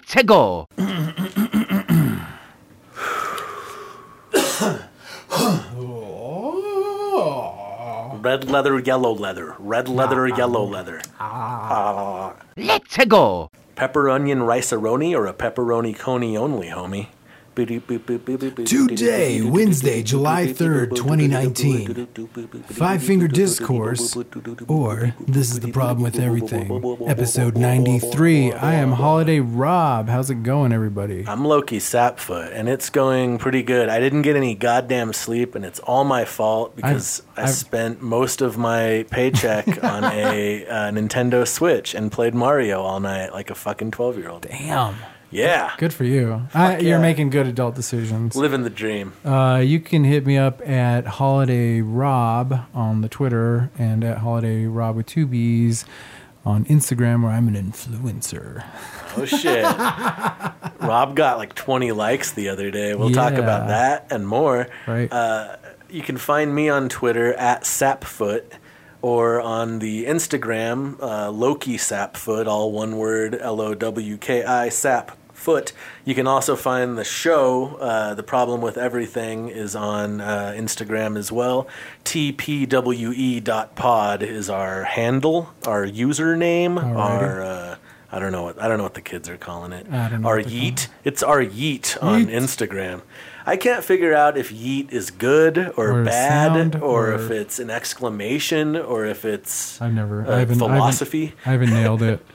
Let's go. Red leather, yellow leather. Red leather, ah. yellow leather. Ah. Ah. Let's go. Pepper onion rice-a-roni or a pepperoni coney only, homie? Today, Wednesday, July 3rd, 2019. Five Finger Discourse, or This is the Problem with Everything, episode 93. I am Holiday Rob. How's it going, everybody? I'm Lowki Sapfoot, and it's going pretty good. I didn't get any goddamn sleep, and it's all my fault because i I've- spent most of my paycheck on a uh, Nintendo Switch and played Mario all night like a fucking 12 year old. Damn. Yeah. Good for you. I, Fuck You're making good adult decisions. Living the dream. Uh, you can hit me up at Holiday Rob on the Twitter and at Holiday Rob with two B's on Instagram, where I'm an influencer. Oh shit. Rob got like 20 likes the other day. We'll talk about that and more. Right. Uh, you can find me on Twitter at Sapfoot or on the Instagram, uh, Lowki Sapfoot, all one word, L O W K I Sapfoot. You can also find the show, uh, The Problem with Everything, is on uh, Instagram as well. TPWE.pod is our handle, our username, Alrighty. our. Uh, I don't know what I don't know what the kids are calling it. I don't know Our yeet. It's our yeet on Instagram. I can't figure out if yeet is good or, Or bad, or, or- if it's an exclamation, or if it's I've never. I haven't, philosophy. I haven't, I haven't nailed it.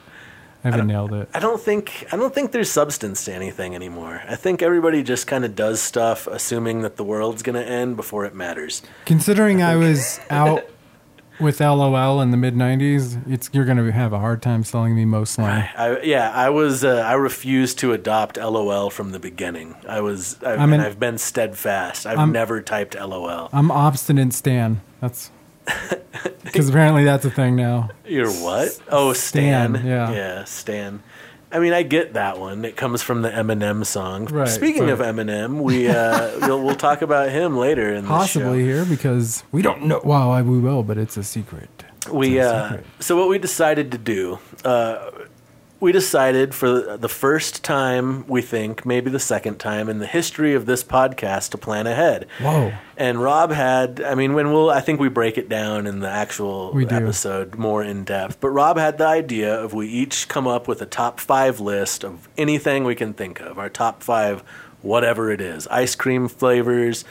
I haven't nailed it. I don't think I don't think there's substance to anything anymore. I think everybody just kind of does stuff assuming that the world's going to end before it matters. Considering I was out with LOL in the mid '90s, it's you're going to have a hard time selling me most slang. I, yeah, I was. Uh, I refused to adopt LOL from the beginning. I was. I've, I'm and an- I've been steadfast. I've I'm- never typed LOL. I'm obstinate Stan. That's because apparently that's a thing now. You're what? Oh, Stan. Stan, yeah. Yeah, Stan. I mean, I get that one. It comes from the Eminem song. Right, Speaking but- of Eminem, we uh, we'll, we'll talk about him later in the Possibly here because we don't know. Well, I, we will, but it's a secret. We It's a uh, so what we decided to do. Uh, we decided for the first time, we think, maybe the second time in the history of this podcast to plan ahead. Whoa. And Rob had, I mean, when we'll, I think we break it down in the actual episode more in depth. But Rob had the idea of we each come up with a top five list of anything we can think of. Our top five, whatever it is, ice cream flavors,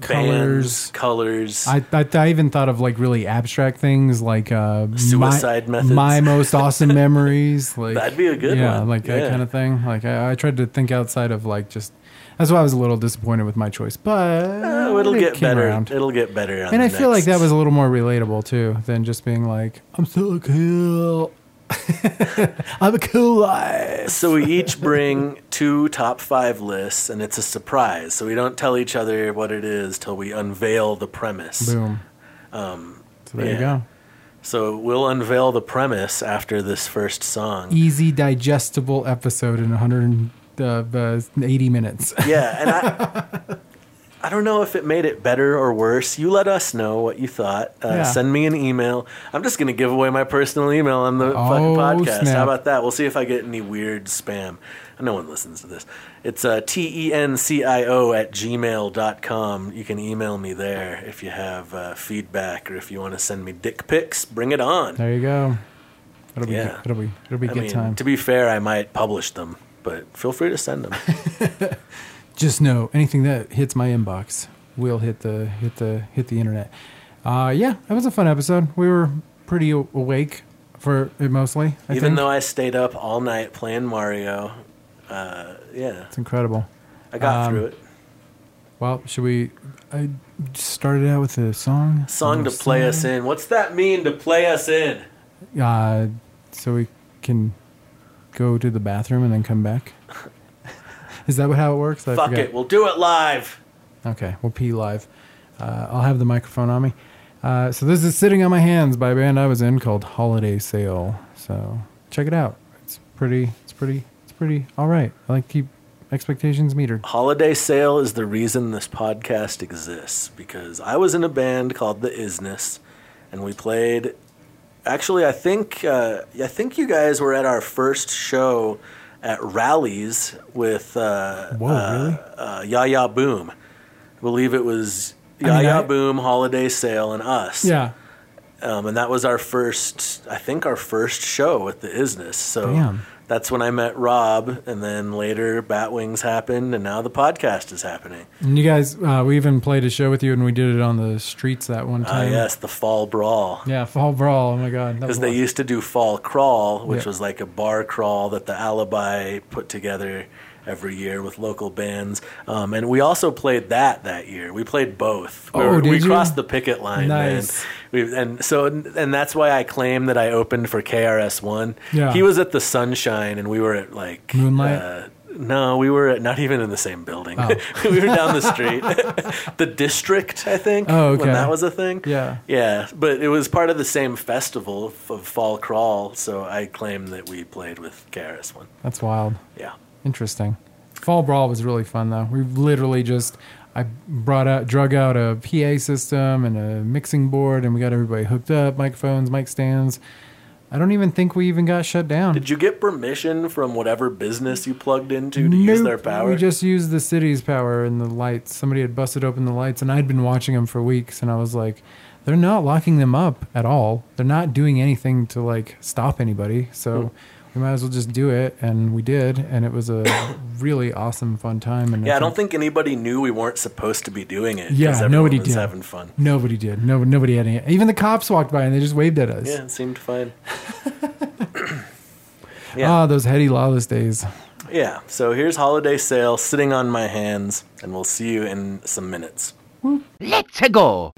Colors. bands, colors. I, I I even thought of like really abstract things like uh, Suicide my, methods. My most awesome memories. Like That'd be a good yeah, one. like that kind of thing. Like I, I tried to think outside of like just. That's why I was a little disappointed with my choice, but Oh, it'll it get better. around. It'll get better. And I feel like that was a little more relatable too than just being like, "I'm so cool." I'm a cool guy. So we each bring two top five lists, and it's a surprise. So we don't tell each other what it is till we unveil the premise. Boom. Um, so there you go. So we'll unveil the premise after this first song. Easy digestible episode in 180 minutes. Yeah, and I, I don't know if it made it better or worse. You let us know what you thought. Uh, Yeah. Send me an email. I'm just going to give away my personal email on the Oh, fucking podcast. snap. How about that? We'll see if I get any weird spam. No one listens to this. It's uh, T-E-N-C-I-O at gmail.com. You can email me there if you have uh, feedback or if you want to send me dick pics. Bring it on. There you go. It'll be Yeah. good. it'll be it'll be I good mean, time. to be fair, I might publish them, but feel free to send them. Just know anything that hits my inbox will hit the hit the hit the internet. Uh, yeah, that was a fun episode. We were pretty awake for it mostly. I Even think. though I stayed up all night playing Mario, uh, yeah, it's incredible. I got Um, through it. Well, should we? I started out with a song. Song to play song. us in. What's that mean to play us in? Uh, so we can go to the bathroom and then come back. Is that what how it works? I Fuck it, we'll do it live. Okay, we'll pee live. Uh, I'll have the microphone on me. Uh, so this is "Sitting on My Hands" by a band I was in called Holiday Sail. So check it out. It's pretty. It's pretty. It's pretty. All right. I like keep expectations metered. Holiday Sail is the reason this podcast exists because I was in a band called The Isness, and we played. Actually, I think uh, I think you guys were at our first show at rallies with uh, Whoa, uh, really? uh, Yaya Boom. I believe it was I mean, Yaya I- Boom, Holiday Sail, and us. Yeah. Um, and that was our first, I think, our first show with the Isness. So Damn. That's when I met Rob, and then later Batwings happened, and now the podcast is happening. And you guys, uh, we even played a show with you, and we did it on the streets that one Ah, time. yes, the Fall Brawl. Yeah, Fall Brawl. Oh my God. Because they awesome. used to do Fall Crawl, which Yeah. was like a bar crawl that the Alibi put together every year with local bands. Um, and we also played that that year. We played both. We Oh, were- did we you? crossed the picket line, Nice. man. We, and so, and that's why I claim that I opened for KRS One. Yeah. He was at the Sunshine, and we were at like Moonlight? Uh, no, we were at, not even in the same building. Oh. we were down the street. the district, I think. Oh, okay. When that was a thing. Yeah. Yeah, but it was part of the same festival of, Fall Crawl, so I claim that we played with KRS One. That's wild. Yeah. Interesting. Fall Brawl was really fun though. We literally just I brought out drug out a PA system and a mixing board and we got everybody hooked up, microphones, mic stands. I don't even think we even got shut down. Did you get permission from whatever business you plugged into to use their power? We just used the city's power and the lights. Somebody had busted open the lights, and I'd been watching them for weeks, and I was like, they're not locking them up at all. They're not doing anything to like stop anybody. So Hmm. We might as well just do it, and we did, and it was a really awesome, fun time. And yeah, I don't think anybody knew we weren't supposed to be doing it. Yeah, nobody was did. having fun. nobody did. No, nobody had any. Even the cops walked by and they just waved at us. Yeah, it seemed fine. Ah, yeah, those heady lawless days. yeah. So here's holiday sail sitting on my hands, and we'll see you in some minutes. Let's go.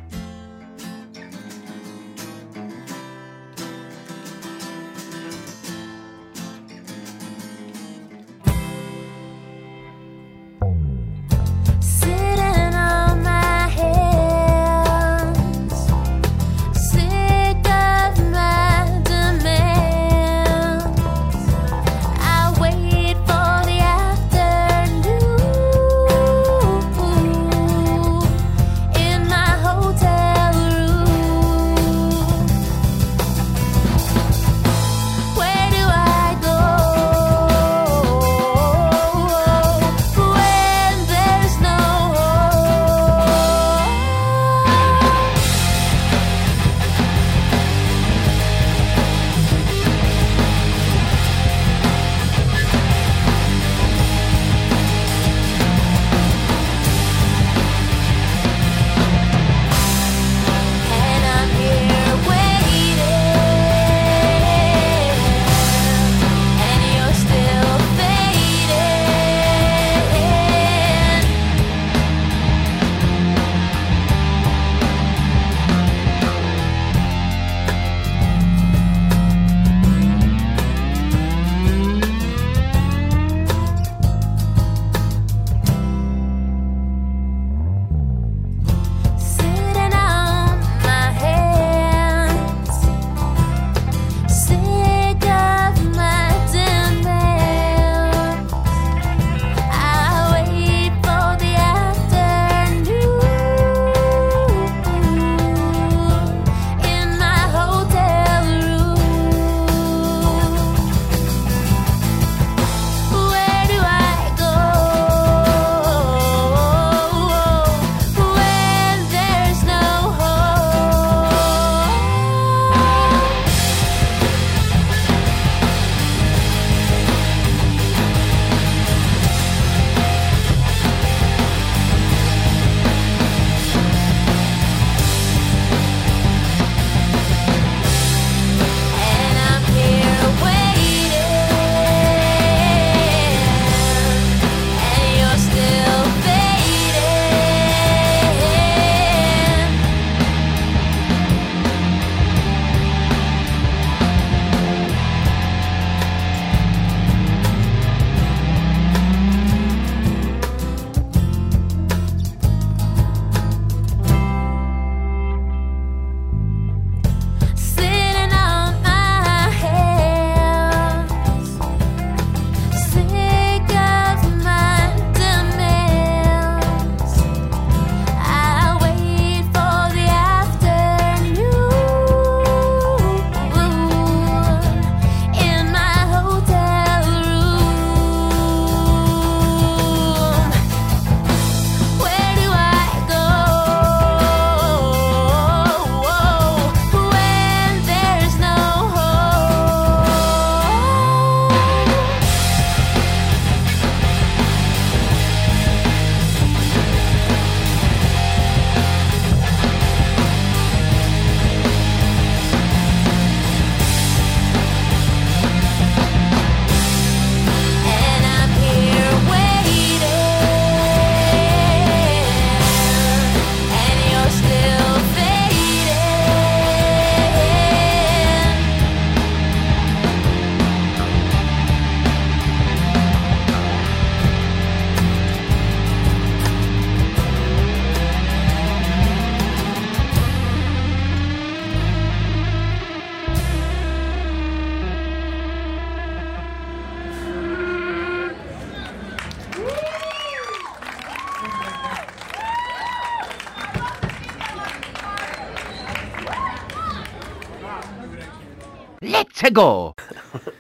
Let's go.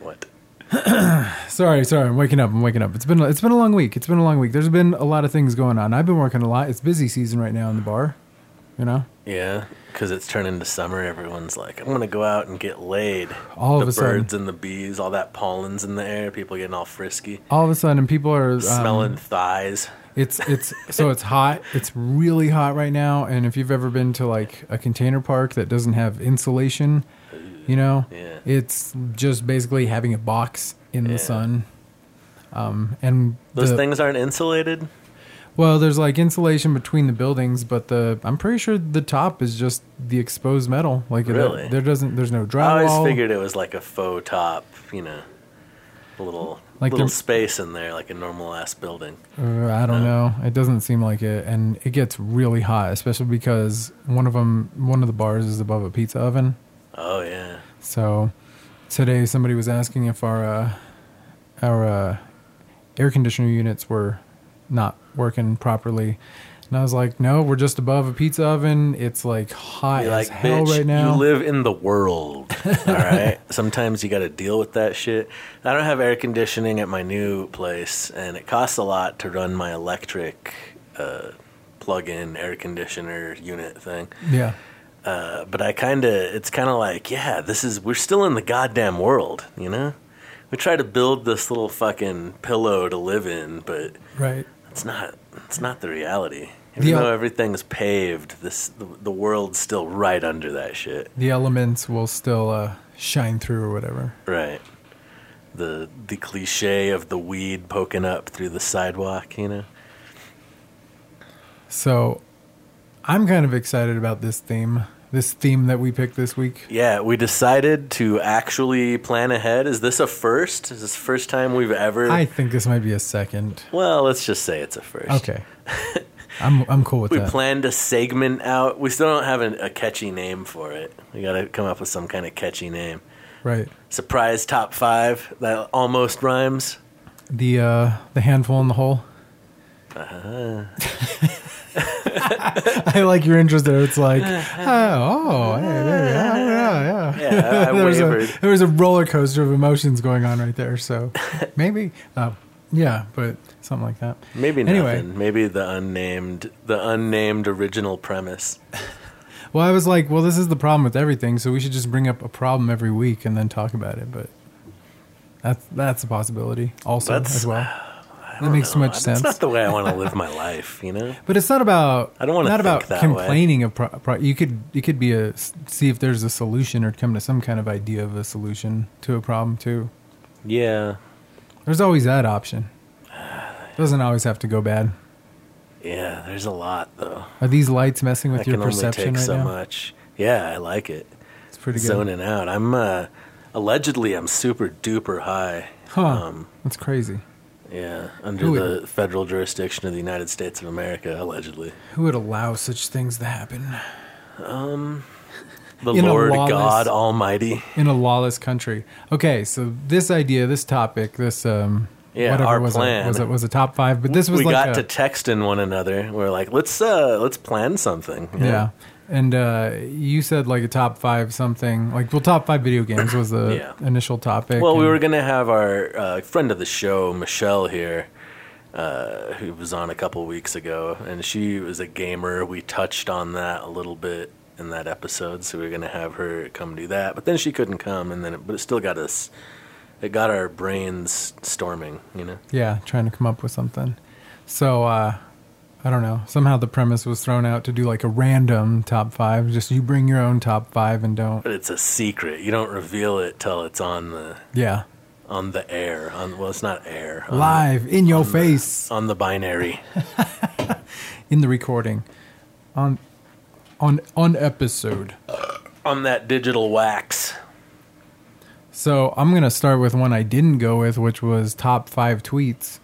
What? Sorry, sorry. I'm waking up. I'm waking up. It's been it's been a long week. It's been a long week. There's been a lot of things going on. I've been working a lot. It's busy season right now in the bar. You know, Yeah, because it's turning to summer. Everyone's like, I'm gonna go out and get laid. All the of a sudden. birds and the bees, all that pollen's in the air. People getting all frisky, all of a sudden people are um, smelling thighs. It's it's so it's hot. It's really hot right now. And if you've ever been to like a container park that doesn't have insulation, you know, Yeah. it's just basically having a box in Yeah. the sun. Um, and Those the- things aren't insulated. Well, there's like insulation between the buildings, but the I'm pretty sure the top is just the exposed metal. Like it- Really? there doesn't there's no drywall. I always figured it was like a faux top, you know, a little Like little space in there, like a normal ass building. Uh, I don't know. It doesn't seem like it, and it gets really hot, especially because one of them, one of the bars is above a pizza oven. Oh yeah, So today somebody was asking if our uh, our uh, air conditioner units were not working properly. And I was like, no, we're just above a pizza oven. It's like hot You're as like hell right now. You live in the world, all right. Sometimes you got to deal with that shit. I don't have air conditioning at my new place, and it costs a lot to run my electric uh, plug-in air conditioner unit thing. yeah. Uh, but I kind of, it's kind of like, yeah, this is, we're still in the goddamn world, you know? We try to build this little fucking pillow to live in, but Right. it's not, it's not the reality. Even The- though everything's paved, this, the, the world's still right under that shit. The elements will still uh, shine through or whatever. Right. The, the cliche of the weed poking up through the sidewalk, you know? So I'm kind of excited about this theme. This theme that we picked this week. Yeah, we decided to actually plan ahead. Is this a first? Is this the first time we've ever? I think this might be a second. well, let's just say it's a first. Okay. I'm I'm cool with We that. We planned a segment out. We still don't have a, a catchy name for it. We got to come up with some kind of catchy name. right. Surprise top five that almost rhymes. The uh the handful in the hole. Uh-huh. I like your interest there. It's like, oh, oh hey, yeah, yeah, yeah. Yeah, I, I there, was a, there was a roller coaster of emotions going on right there. So maybe, uh, yeah, but something like that. Maybe Anyway. nothing. Maybe the unnamed, the unnamed original premise. Well, I was like, well, this is the problem with everything, so we should just bring up a problem every week and then talk about it. But that's that's a possibility also That's- as well. That makes know. much That's sense. not the way I want to live my life. You know. But it's not about. I don't wanna Not about that way. complaining of. Pro, pro, you could. You could be a. See if there's a solution or come to some kind of idea of a solution to a problem too. Yeah. There's always that option. Doesn't always have to go bad. Yeah. There's a lot though. Are these lights messing with I your perception take right so now? much. Yeah, I like it. It's pretty good. Zoning out. I'm uh, allegedly I'm super duper high. Huh? Um, That's crazy. Yeah, under Who the federal jurisdiction of the United States of America, allegedly. Who would allow such things to happen The In a Lord lawless- God Almighty. in a lawless country? Okay, so this idea, this topic, this um, Yeah, whatever our was plan. it was it was a top five, but this was we like got a, to texting one another. We're like, let's uh, let's plan something. you know? Yeah. And uh, you said like a top five something like well top five video games was the Yeah. initial topic. Well, we were gonna have our uh, friend of the show, Michelle, here, uh, who was on a couple weeks ago, and she was a gamer. We touched on that a little bit in that episode, so we were gonna have her come do that. But then she couldn't come, and then it, but it still got us. It got our brains storming, you know. yeah trying to come up with something. So uh, I don't know. Somehow the premise was thrown out to do like a random top five. Just you bring your own top five and don't. But it's a secret. You don't reveal it till it's on the Yeah, on the air. On well, it's not air. Live in your on the- face on the binary. in the recording on on on episode. on that digital wax. So I'm gonna start with one I didn't go with, which was top five tweets.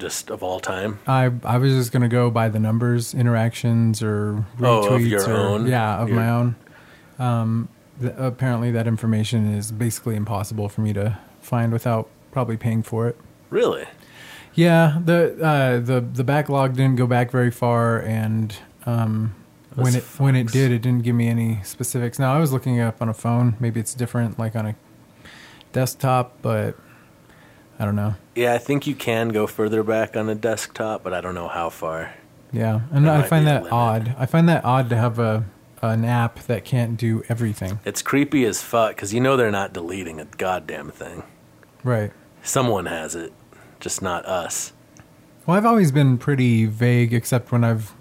Just of all time. I I was just gonna go by the numbers, interactions, or retweets. Oh, of your or, own? Yeah, of Your- my own. Um, th- apparently, that information is basically impossible for me to find without probably paying for it. Really? Yeah, the uh, the the backlog didn't go back very far, and um, when it when it did, it didn't give me any specifics. Now I was looking it up on a phone. Maybe it's different, like on a desktop, but I don't know. Yeah, I think you can go further back on a desktop, but I don't know how far. Yeah, and I find that odd. I find that odd to have a an app that can't do everything. It's creepy as fuck because you know they're not deleting a goddamn thing. Right. Someone has it, just not us. Well, I've always been pretty vague, except when I've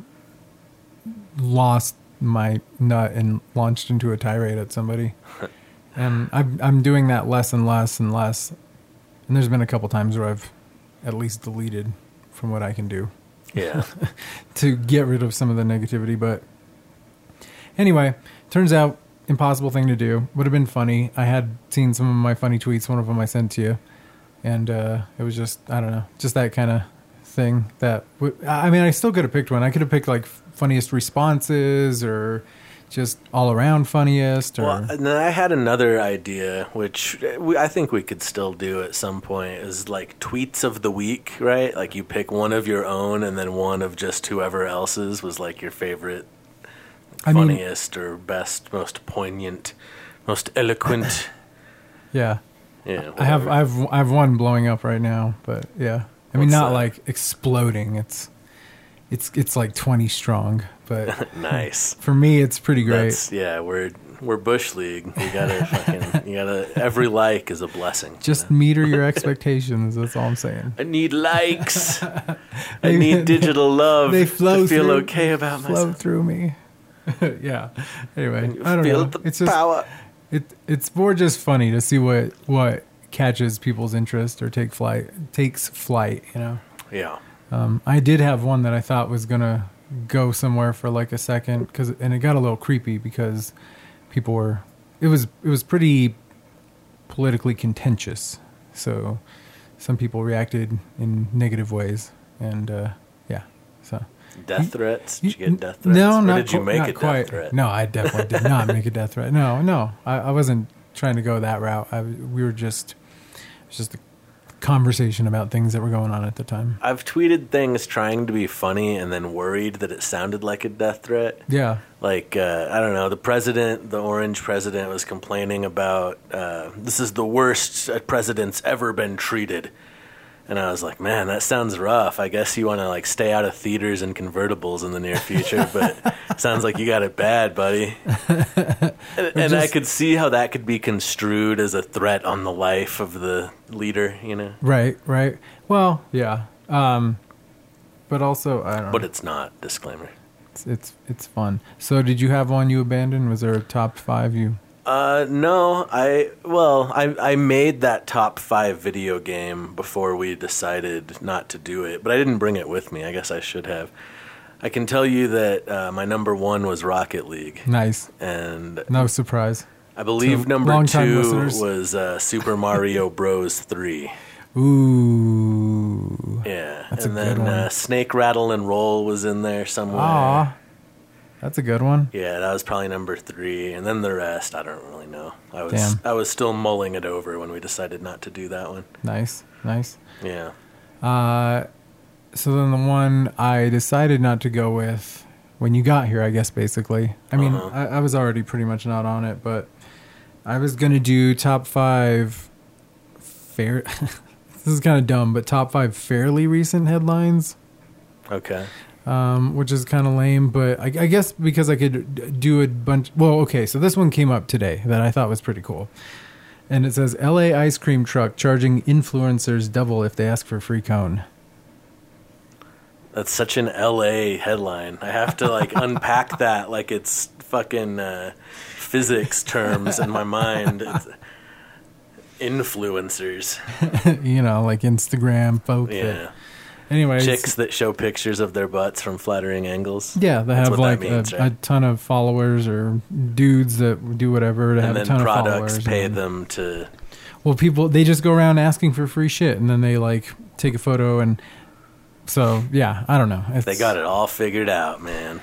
lost my nut and launched into a tirade at somebody. and I'm I'm doing that less and less and less. And there's been a couple times where I've at least deleted from what I can do Yeah. to get rid of some of the negativity. But anyway, turns out impossible thing to do. Would have been funny. I had seen some of my funny tweets. One of them I sent to you, and uh, it was just I don't know, just that kind of thing. That w- I mean, I still could have picked one. I could have picked like funniest responses or just all around funniest or Well, and then I had another idea, which uh, we, I think we could still do at some point, is like tweets of the week, right? Like you pick one of your own, and then one of just whoever else's was like your favorite, I mean, funniest, or best, most poignant, most eloquent. yeah. Yeah, I have. I have I have one blowing up right now, but yeah. I mean, What's not that? like exploding. It's it's it's like twenty strong, but. nice. For me, it's pretty great. That's, yeah, we're we're bush league. We gotta fucking, you gotta. Every like is a blessing. you Just know? meter your expectations. That's all I'm saying. I need likes. I They- need digital love They flow to feel through, okay about flow myself. through me. yeah. Anyway, I don't know. It's just power. it. It's more just funny to see what what catches people's interest or take flight takes flight. You know. Yeah. Um, I did have one that I thought was gonna go somewhere for like a second because and it got a little creepy because people were it was it was pretty politically contentious so some people reacted in negative ways and uh, yeah so Death threats? Did you get death threats? no or not did you make not a death quite threat? no I definitely did not make a death threat no no I, I wasn't trying to go that route I, we were just it was just a conversation about things that were going on at the time I've tweeted things trying to be funny and then worried that it sounded like a death threat. yeah Like, uh, I don't know, the president, the orange president, was complaining about uh, this is the worst a president's ever been treated. And I was like, man, that sounds rough. I guess you want to like stay out of theaters and convertibles in the near future, but sounds like you got it bad, buddy. and and I could see how that could be construed as a threat on the life of the leader, you know. Right, right. Well, yeah. Um, but also, I don't But know. it's not. Disclaimer. It's, it's it's fun. So, did you have one you abandoned? Was there a top five you? Uh, no, I well, I I made that top five video game before we decided not to do it, but I didn't bring it with me. I guess I should have. I can tell you that uh, my number one was Rocket League, Nice. and No surprise. I believe To number two listeners. was uh, Super Mario Bros. Three. Ooh. Yeah, That's and then. Uh, Snake Rattle and Roll was in there somewhere. Aw. That's a good one. Yeah, that was probably number three, and then the rest I don't really know. I was Damn. I was still mulling it over when we decided not to do that one. Nice, nice. Yeah. Uh, so then the one I decided not to go with when you got here, I guess basically. I mean, Uh-huh. I, I was already pretty much not on it, but I was gonna do top five fair. this is kind of dumb, but top five fairly recent headlines, Okay. Um, which is kind of lame. But I, I guess because I could do a bunch. Well, okay, so this one came up today that I thought was pretty cool. And it says LA ice cream truck charging influencers double if they ask for free cone. That's such an LA headline. I have to like unpack that like it's fucking uh, physics terms in my mind. It's influencers. you know, like Instagram folks. Yeah. That, anyways, Chicks that show pictures of their butts from flattering angles. Yeah, they That's have like means, a, right? a ton of followers or dudes that do whatever to have and a then ton of products pay and- them to Well, people they just go around asking for free shit, and then they like take a photo and. So yeah, I don't know. It's, they got it all figured out, man.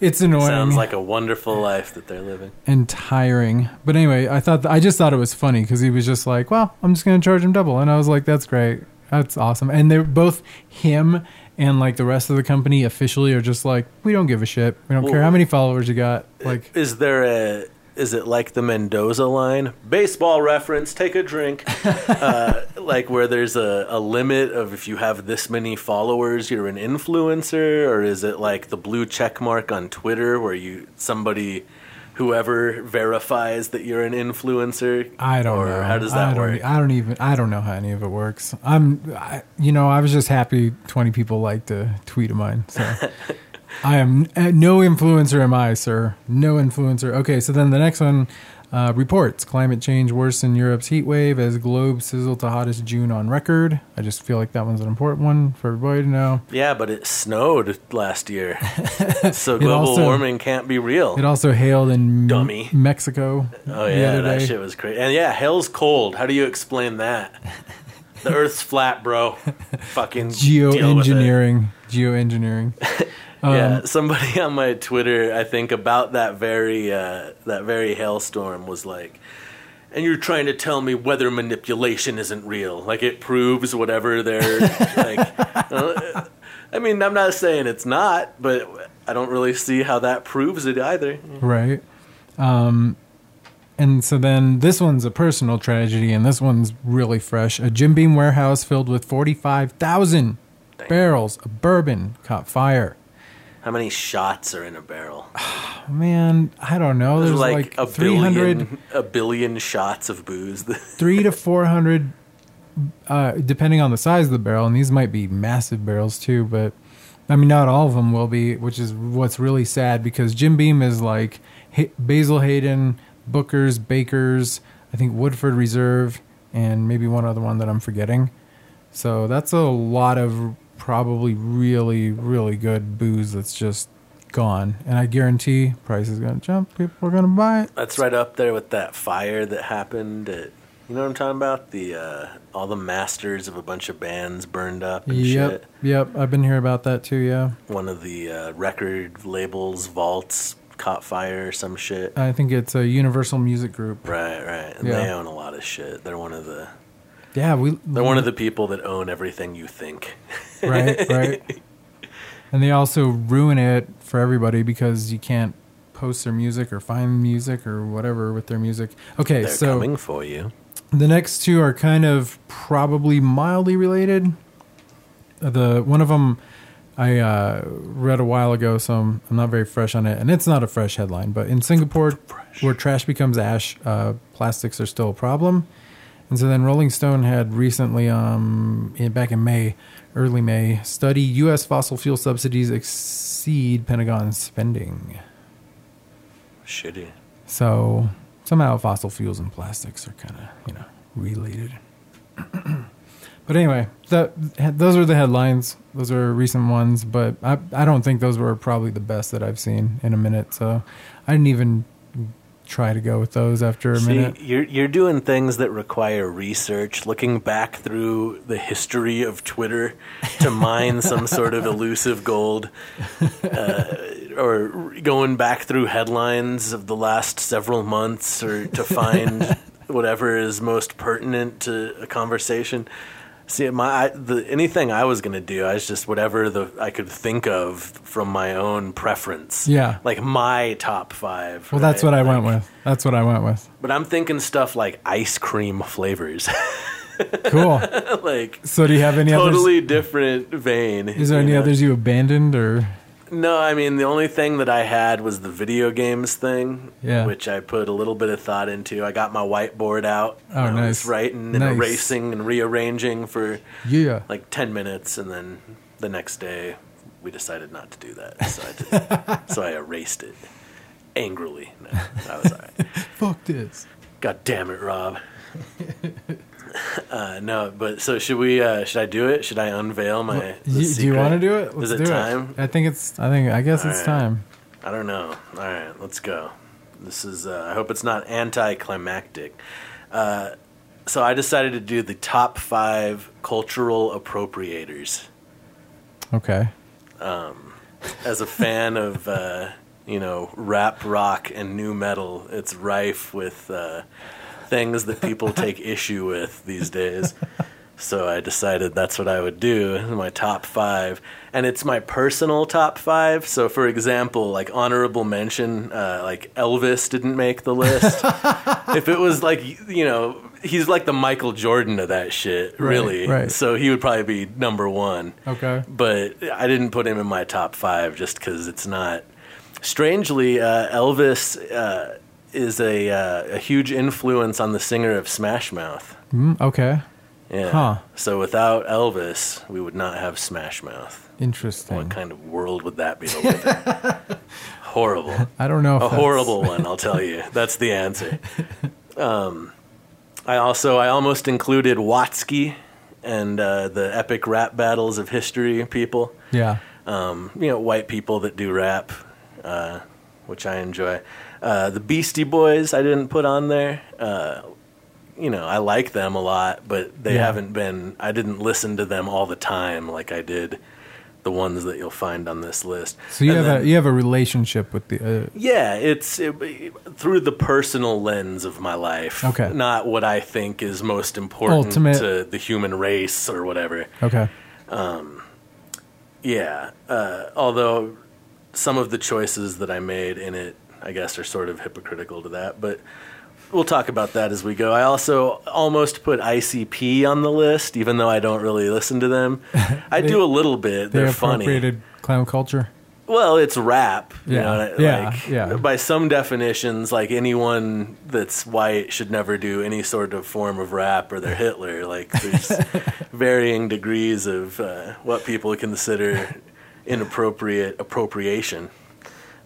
It's annoying. Sounds like a wonderful life that they're living. and tiring. But anyway, I thought I just thought it was funny because he was just like, "Well, I'm just going to charge him double," and I was like, "That's great, that's awesome." And they're both him and like the rest of the company officially are just like, we don't give a shit. We don't Well- care how many followers you got. Like, Is there a is it like the Mendoza line? Baseball reference, take a drink. uh, like where there's a, a limit of if you have this many followers, you're an influencer, or is it like the blue check mark on Twitter where you somebody whoever verifies that you're an influencer? I don't or know. How does that e, work? I don't even. I don't know how any of it works. I'm, I, you know, I was just happy twenty people liked a tweet of mine. So I am uh, no influencer. Am I, sir? No influencer. Okay, so then the next one. Uh, reports climate change worsen Europe's heat wave as globe sizzle to hottest June on record. I just feel like that one's an important one for everybody to know. Yeah, but it snowed last year, so global also- warming can't be real. It also hailed in Dummy. Mexico. Oh the yeah, other that day. shit was crazy. And yeah, hell's cold. How do you explain that? The Earth's flat, bro. Fucking it. Geoengineering. Geoengineering. yeah, Um, somebody on my Twitter, I think about that very uh, that very hailstorm was like, and you're trying to tell me weather manipulation isn't real? Like it proves whatever they're like. uh, I mean, I'm not saying it's not, but I don't really see how that proves it either. Right. Um, and so then this one's a personal tragedy, and this one's really fresh. A Jim Beam warehouse filled with 45,000 barrels of bourbon caught fire. How many shots are in a barrel? Man, I don't know. There's There's like, like, a 300, billion, a billion shots of booze. three to 400, uh, depending on the size of the barrel. And these might be massive barrels too, but I mean, not all of them will be, which is what's really sad because Jim Beam is like Ha- Basil Hayden, Booker's, Baker's, I think Woodford Reserve, and maybe one other one that I'm forgetting. So that's a lot of probably really, really good booze that's just gone. And I guarantee price is going to jump. People are going to buy it. That's right up there with that fire that happened at you know what I'm talking about? The uh, all the masters of a bunch of bands burned up and Yep. shit. Yep. I've been hearing about that too. Yeah. One of the uh, record labels vaults caught fire or some shit. I think it's a Universal Music Group. Right, right. And Yeah. they own a lot of shit. They're one of the Yeah, we. they're one of the people that own everything you think. right, right. And they also ruin it for everybody because you can't post their music or find music or whatever with their music. Okay, They're so coming for you. the next two are kind of probably mildly related. The one of them I uh, read a while ago, so I'm, I'm not very fresh on it, and it's not a fresh headline. But in Singapore, where trash becomes ash, uh, plastics are still a problem. And so then Rolling Stone had recently, um, in, back in May, early May, study U.S. fossil fuel subsidies exceed Pentagon spending. Shitty. So somehow fossil fuels and plastics are kind of you know related. but anyway, that those are the headlines. Those are recent ones, but I I don't think those were probably the best that I've seen in a minute. So I didn't even try to go with those after a See, minute. you're you're doing things that require research, looking back through the history of Twitter to mine some sort of elusive gold, uh, or going back through headlines of the last several months, or to find whatever is most pertinent to a conversation. See, my I, the anything I was gonna do, I was just whatever the I could think of from my own preference. Yeah. like my top five. Well, that's what I went with. That's what I went with. but I'm thinking stuff like ice cream flavors, Cool. like So do you have any totally different vein. Is there any know? others you abandoned or? No, I mean the only thing that I had was the video games thing, Yeah. which I put a little bit of thought into. I got my whiteboard out. Oh, and I nice. was writing and Nice. erasing and rearranging for Yeah. like ten minutes, and then the next day we decided not to do that, so I, did, so I erased it angrily. No, that was all right. Fuck this. God damn it, Rob. uh, no, but so should we? Uh, should I do it? Should I unveil my? You, do you want to do it? Let's Is it do time? it. I think it's. I think. I guess All it's right. time. I don't know. All right, let's go. This is. Uh, I hope it's not anticlimactic. Uh, so I decided to do the top five cultural appropriators. Okay. As a fan of, uh, you know, rap, rock, and nu metal, it's rife with uh, things that people take issue with these days. So I decided that's what I would do, my top five. And it's my personal top five. So, for example, like honorable mention, uh, like Elvis didn't make the list. if it was like, you know, he's like the Michael Jordan of that shit, Right, really. right. So he would probably be number one. Okay. But I didn't put him in my top five just because it's not. Strangely, uh, Elvis uh, is a, uh, a huge influence on the singer of Smash Mouth. Mm, okay. Yeah. Huh. So without Elvis, we would not have Smash Mouth. Interesting. What kind of world would that be to live in? horrible. I don't know. If A that's- horrible one, I'll tell you. That's the answer. Um, I also I almost included Watsky and uh, the epic rap battles of history people. Yeah. Um, you know, white people that do rap, uh, which I enjoy. Uh, the Beastie Boys I didn't put on there. Uh, you know, I like them a lot, but they Yeah. haven't been. I didn't listen to them all the time like I did the ones that you'll find on this list. So you And have then- a you have a relationship with the. Uh, yeah, it's it, through the personal lens of my life. Okay. Not what I think is most important Ultimate- to the human race or whatever. okay. Yeah. Uh, although some of the choices that I made in it, I guess, are sort of hypocritical to that. But we'll talk about that as we go. I also almost put ICP on the list, even though I don't really listen to them. I They- do a little bit. They They're funny. appropriated clown culture. Well, it's rap. You Yeah, know, yeah, like, yeah. By some definitions, like anyone that's white should never do any sort of form of rap, or they're Hitler. Like there's varying degrees of uh, what people consider inappropriate appropriation.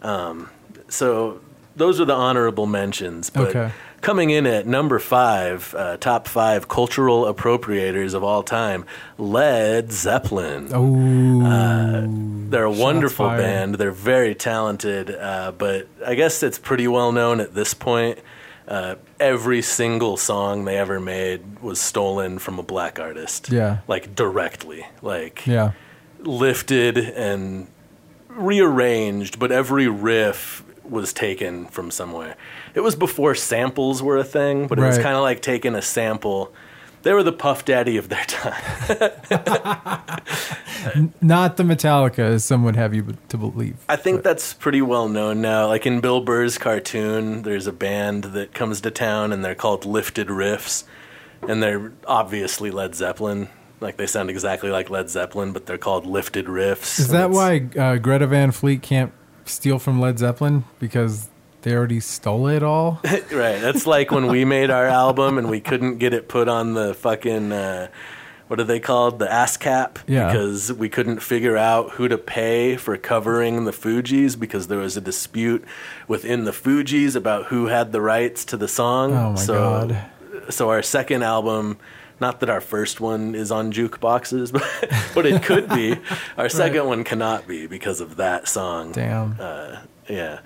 Um, so those are the honorable mentions. But Okay. coming in at number five, uh, top five cultural appropriators of all time, Led Zeppelin. Oh. They're a wonderful fired. band. They're very talented, uh, but I guess it's pretty well known at this point. Uh, every single song they ever made was stolen from a black artist. Yeah. Like directly. Like yeah. lifted and rearranged, but every riff was taken from somewhere. It was before samples were a thing, but it was kind of like taking a sample. They were the Puff Daddy of their time. Not the Metallica, as some would have you to believe. I think that's pretty well known now. Like in Bill Burr's cartoon, there's a band that comes to town and they're called Lifted Riffs. And they're obviously Led Zeppelin. Like they sound exactly like Led Zeppelin, but they're called Lifted Riffs. Is that why uh, Greta Van Fleet can't steal from Led Zeppelin because they already stole it all. right. That's like when we made our album and we couldn't get it put on the fucking. Uh, what are they called? The ASCAP? Yeah. Because we couldn't figure out who to pay for covering the Fugees because there was a dispute within the Fugees about who had the rights to the song. Oh my so, God. So our second album, not that our first one is on jukeboxes, but, but it could be. Our second one cannot be because of that song. Damn. Uh, yeah.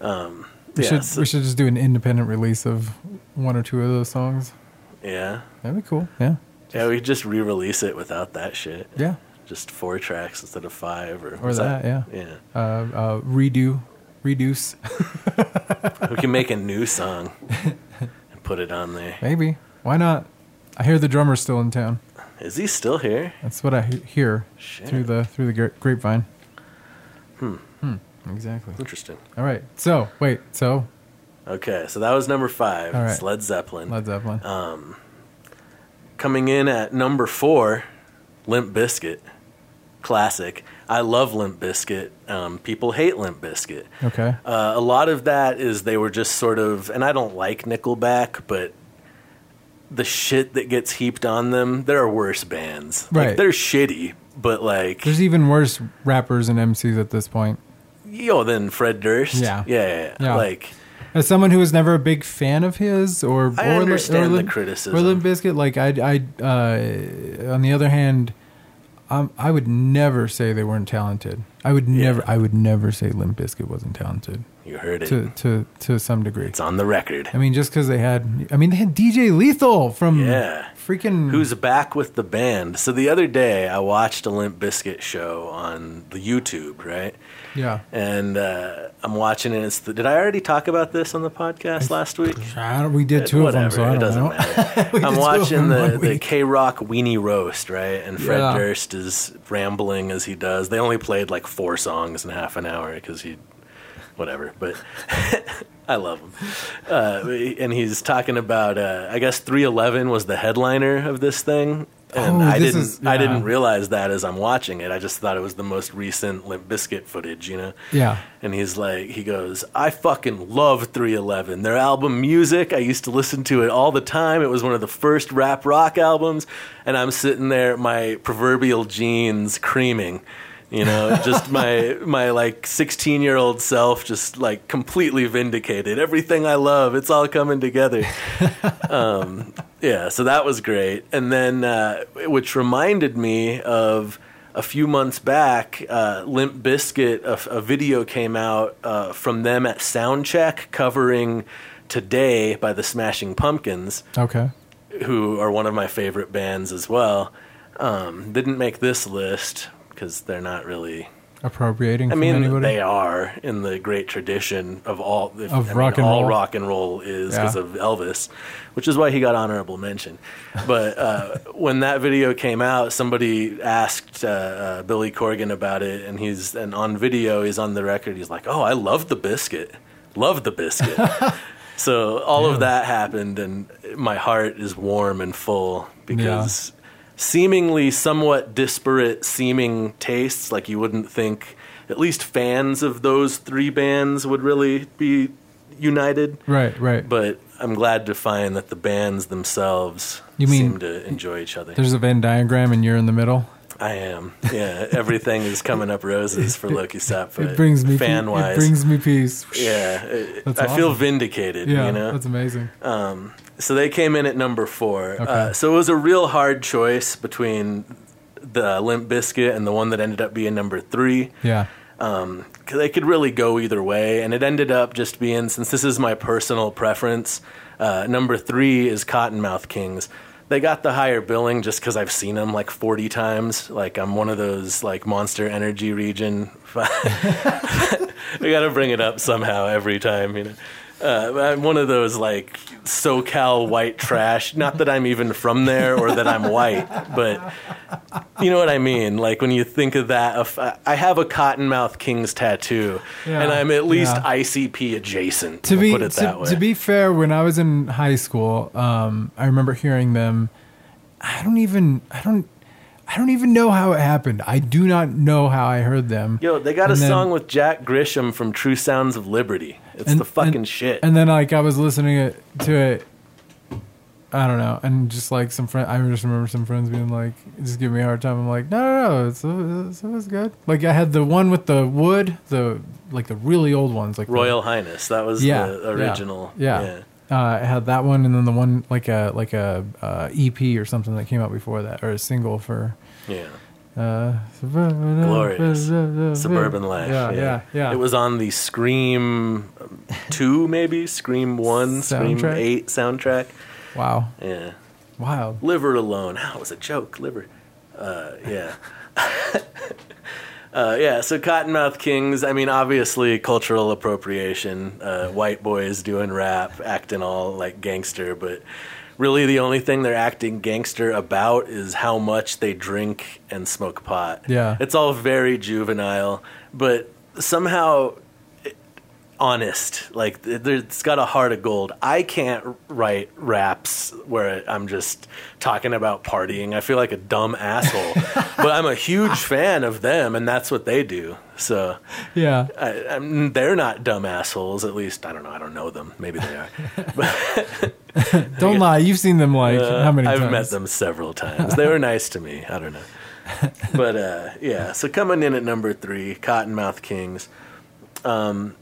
Um, we yeah, should so- we should just do an independent release of one or two of those songs. yeah. That'd be cool. Yeah. Yeah, we just re-release it without that shit. Yeah. Just four tracks instead of five, or Or was that, yeah. Yeah, Uh, uh, redo, reduce. we can make a new song and put it on there. Maybe. Why not? I hear the drummer's still in town. Is he still here? That's what I he- hear Shit. through the through the gra- grapevine. Hmm. Hmm. Exactly. Interesting. All right. So wait. So Okay, so that was number five. All It's. Led Zeppelin. Led Zeppelin. Uh, Coming in at number four, Limp Bizkit. Classic. I love Limp Bizkit. Um, people hate Limp Bizkit. okay. Uh, a lot of that is they were just sort of, and I don't like Nickelback, but the shit that gets heaped on them, there are worse bands. Like, Right. they're shitty, but like, There's even worse rappers and MCs at this point. yo, than Fred Durst. Yeah. Yeah, yeah, yeah. Like, As someone who was never a big fan of his, or I or, understand or the criticism. or Limp Bizkit, like I, I, uh, on the other hand, um, I would never say they weren't talented. I would Yeah. never, I would never say Limp Bizkit wasn't talented. You heard it. to to to some degree. It's on the record. I mean, just because they had, I mean, they had DJ Lethal from Yeah. freaking Who's back with the band? So the other day, I watched a Limp Bizkit show on the YouTube, right? yeah. And uh, I'm watching it. It's the, did I already talk about this on the podcast last week? I don't, we did two Whatever, of them, so I it doesn't know. matter. I'm watching the, the. KROQ Weenie Roast, right? And Fred Yeah. Durst is rambling as he does. They only played like four songs in half an hour because he, whatever. But I love him. Uh, and he's talking about, uh, I guess 311 was the headliner of this thing. And Oh, I didn't, is- I didn't realize that as I'm watching it. I just thought it was the most recent Limp Bizkit footage, you know. Yeah. And he's like, he goes, I fucking love 311. Their album Music, I used to listen to it all the time. It was one of the first rap rock albums. And I'm sitting there, my proverbial jeans creaming. You know, just my my like 16 year old self, just like completely vindicated. Everything I love, it's all coming together. um, yeah, so that was great. And then, uh, which reminded me of a few months back, uh, Limp Bizkit a, a video came out uh, from them at Soundcheck covering Today by the Smashing Pumpkins, Okay. who are one of my favorite bands as well. Um, didn't make this list because they're not really. Appropriating. I mean, anybody? they are in the great tradition of all if, Of I mean, rock and all roll. rock and roll is because Yeah. of Elvis, which is why he got honorable mention. But uh, when that video came out, somebody asked uh, uh, Billy Corgan about it, and he's and on video he's on the record. He's like, "Oh, I love the biscuit, love the biscuit." so all of that happened, and my heart is warm and full because seemingly somewhat disparate seeming tastes like you wouldn't think at least fans of those three bands would really be united Right. Right. but i'm glad to find that the bands themselves You mean- seem to enjoy each other There's a Venn diagram, and you're in the middle. I am yeah everything is coming up roses for Lowki Sap, it brings me fan It wise brings me peace. yeah it- i feel vindicated Yeah. you know That's amazing. So they came in at number four. Okay. Uh, so it was a real hard choice between the Limp Bizkit and the one that ended up being number three. yeah. 'Cause they could really go either way, and it ended up just being since this is my personal preference. Uh, number three is Kottonmouth Kings. They got the higher billing just because I've seen them like 40 times. Like I'm one of those like Monster Energy region. I got to bring it up somehow every time, you know. Uh, I'm one of those like SoCal white trash. Not that I'm even from there or that I'm white, but you know what I mean. Like when you think of that, I have a Kottonmouth Kings tattoo, Yeah, and I'm at least yeah. ICP adjacent. to be put it that to, way. to be fair, when I was in high school, um, I remember hearing them. I don't even I don't I don't even know how it happened. I do not know how I heard them. Yo, they got a then- song with Jack Grisham from True Sounds of Liberty. It's And- the fucking and- shit. And then like I was listening it, to it. I don't know, and just like some friend, I just remember some friends being like, just give me a hard time. I'm like, no, no, no, it's it's, it's good. Like I had the one with the wood, the like the really old ones, like the- Royal Highness. That was yeah, the original. Yeah, yeah. Uh, I had that one, and then the one like a like a uh, EP or something that came out before that, or a single for yeah. Uh, Suburban Glorious. Suburban Life. Yeah, yeah, yeah. It was on the Scream um, 2, maybe? Scream 1, Scream 8 soundtrack. wow, Yeah. Wow. Liver alone. How was a joke? Liver. Uh, yeah. uh, yeah. So Kottonmouth Kings. I mean, obviously cultural appropriation. Uh, white boys doing rap, acting all like gangster, but really the only thing they're acting gangster about is how much they drink and smoke pot. Yeah. It's all very juvenile, but somehow honest. Like it's got a heart of gold. I can't write raps where I'm just talking about partying. I feel like a dumb asshole. but I'm a huge fan of them, and that's what they do. So Yeah, I, I'm, they're not dumb assholes. At least I don't know. I don't know them. Maybe they are. don't lie. You've seen them like Uh, how many I've times? met them several times. They were nice to me. I don't know. But uh, yeah, so coming in at number three, Kottonmouth Kings. Um,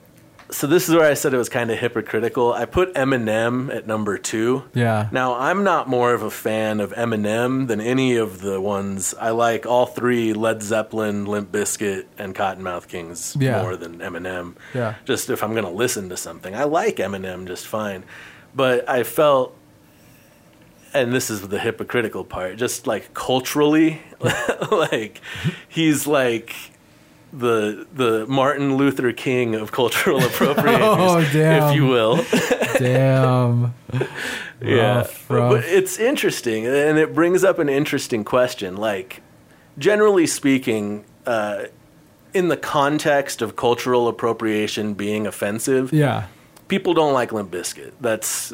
so this is where I said it was kind of hypocritical. I put Eminem at number two. Yeah. Now I'm not more of a fan of Eminem than any of the ones. I like all three: Led Zeppelin, Limp Bizkit, and Kottonmouth Kings Yeah. more than Eminem. Yeah. Just if I'm gonna listen to something, I like Eminem just fine, but I felt. And this is the hypocritical part. Just like culturally, like he's like the the Martin Luther King of cultural appropriators, Oh, damn. if you will. Damn. yeah, Rough, rough. but it's interesting, and it brings up an interesting question. Like, generally speaking, uh, in the context of cultural appropriation being offensive, Yeah. people don't like Limp Bizkit. That's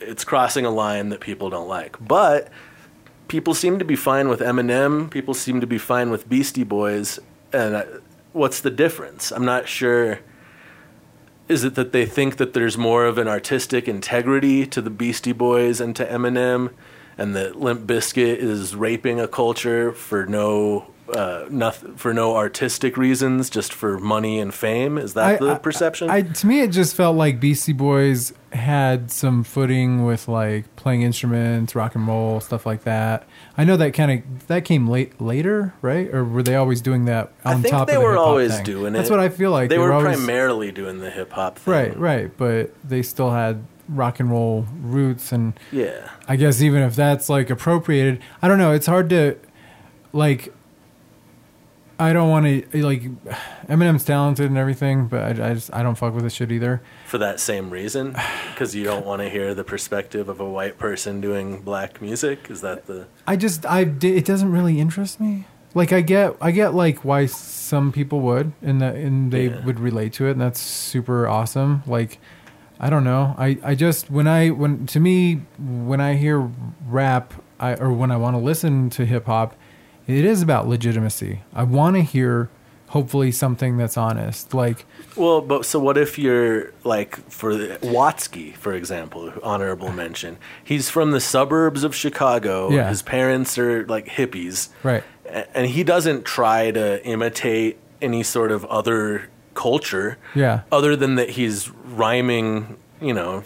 it's crossing a line that people don't like. But people seem to be fine with Eminem. People seem to be fine with Beastie Boys. And uh, what's the difference? I'm not sure. Is it that they think that there's more of an artistic integrity to the Beastie Boys and to Eminem, and that Limp Bizkit is raping a culture for no uh, nothing for no artistic reasons, just for money and fame? Is that the perception? I, to me, it just felt like Beastie Boys had some footing with like playing instruments, rock and roll, stuff like that. I know that kind of that came late later, right? Or were they always doing that on I think top they of the were always thing? doing it. That's what I feel like. they, were, always, primarily doing the hip hop thing. right, right, but they still had rock and roll roots and Yeah. I guess even if that's like appropriated, I don't know. It's hard to like. I don't want to like Eminem's talented and everything, but I, I just I don't fuck with this shit either. For that same reason, because you don't want to hear the perspective of a white person doing black music. Is that the? I just I it doesn't really interest me. Like I get I get like why some people would and that and they Yeah. would relate to it and that's super awesome. Like I don't know. I I just when I when to me when I hear rap I or when I want to listen to hip hop, it is about legitimacy. I want to hear hopefully something that's honest. Like Well, but so what if you're like for the- Watsky, for example, honorable mention. He's from the suburbs of Chicago. Yeah. His parents are like hippies, right. and he doesn't try to imitate any sort of other culture. Yeah. other than that he's rhyming, you know,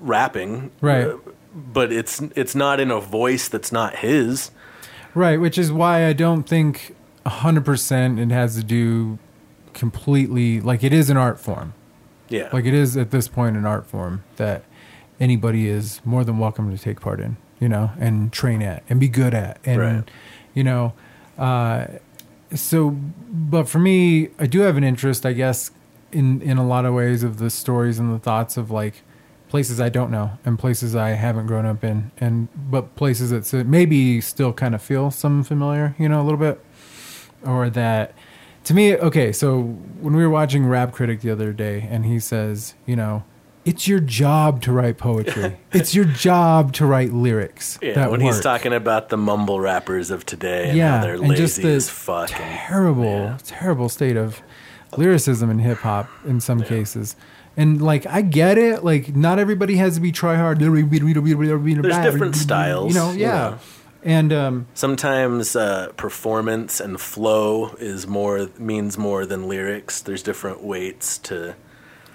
rapping. Right. Uh, But it's it's not in a voice that's not his. Right, which is why I don't think 100% it has to do completely like it is an art form. Yeah. Like it is at this point an art form that anybody is more than welcome to take part in, you know, and train at and be good at and Right. you know, uh so but for me, I do have an interest, I guess, in in a lot of ways of the stories and the thoughts of like places I don't know and places I haven't grown up in, and but places that maybe still kind of feel some familiar, you know, a little bit, or that to me. Okay, so when we were watching Rap Critic the other day, and he says, you know. It's your job to write poetry. it's your job to write lyrics. yeah, that when he's talking about the mumble rappers of today and yeah, how they're and lazy just the as fuck. and- terrible, yeah. terrible state of lyricism in hip hop in some cases. And like I get it, like not everybody has to be try hard. There's different styles, you know. you Yeah, and um, Sometimes uh, performance and flow is more means more than lyrics. There's different weights to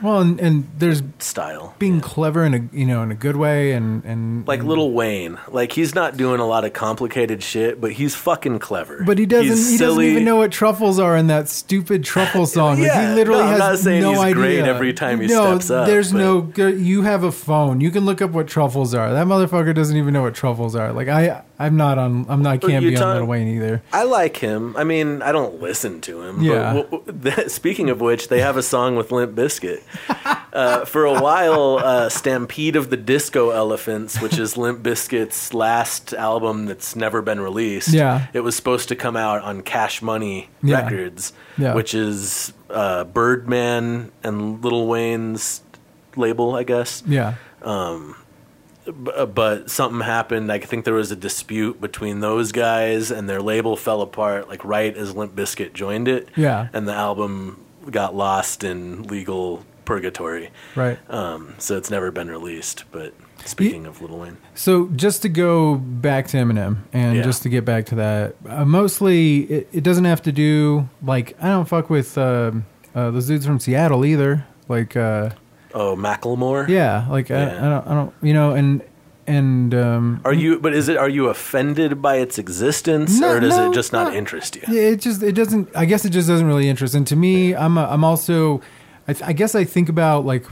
well, and, and there's style. being clever in a you know in a good way, and and Like and- Lil Wayne, like he's not doing a lot of complicated shit, but he's fucking clever. But he doesn't. He's he doesn't even know what truffles are in that stupid truffle song. Like, Yeah, he literally no, I'm has not saying no he's idea. great every time he no, steps up, There's but- no. good- You have a phone. You can look up what truffles are. That motherfucker doesn't even know what truffles are. Like I, I'm not on. I'm not. Can't you're be on Lil Wayne either. I like him. I mean, I don't listen to him. Yeah. But w- w- speaking of which, they have a song with Limp Bizkit. Uh, for a while, uh, Stampede of the Disco Elephants, which is Limp Bizkit's last album that's never been released. Yeah. It was supposed to come out on Cash Money Yeah. Records, Yeah. which is uh, Birdman and Lil Wayne's label, I guess. Yeah. Uh, but something happened. I think there was a dispute between those guys, and their label fell apart. Like right as Limp Bizkit joined it, Yeah. and the album got lost in legal purgatory. Right. Um, so it's never been released. But speaking of Lil Wayne, So just to go back to Eminem and Yeah. just to get back to that, uh, mostly it, it doesn't have to do like I don't fuck with uh, uh, those dudes from Seattle either. like uh, Oh, Macklemore. yeah, like I, Yeah. I don't, I don't, you know, and and um, Are you? But is it? Are you offended by its existence, No, or does no, it just not no. interest you? Yeah, it just it doesn't. I guess it just doesn't really interest. And to me, I'm a, I'm also. I, th- I guess I think about like,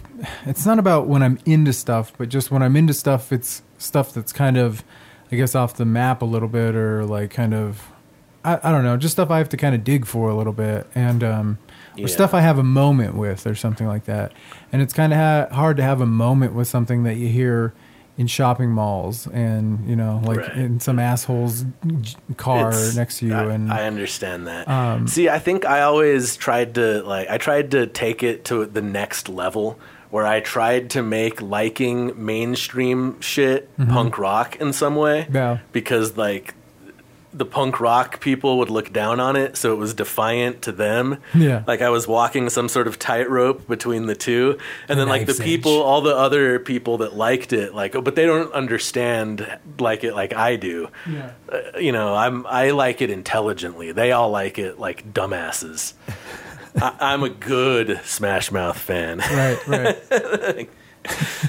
it's not about when I'm into stuff, but just when I'm into stuff, it's stuff that's kind of, I guess, off the map a little bit, or like kind of, I, I don't know, just stuff I have to kind of dig for a little bit, and um, Yeah. or stuff I have a moment with, or something like that. And it's kind of ha- hard to have a moment with something that you hear in shopping malls, and you know, like Right. in some asshole's car It's- next to you, I, and I understand that. Um, See, I think I always tried to like I tried to take it to the next level where I tried to make liking mainstream shit punk rock in some way. Mm-hmm. Yeah. Because like the punk rock people would look down on it, so it was defiant to them. Yeah. Like I was walking some sort of tightrope between the two. And then like the people edge. all the other people that liked it, like oh, but they don't understand like it like I do yeah. uh, you know, I'm I like it intelligently. They all like it like dumbasses. I, I'm a good Smash Mouth fan. right, right.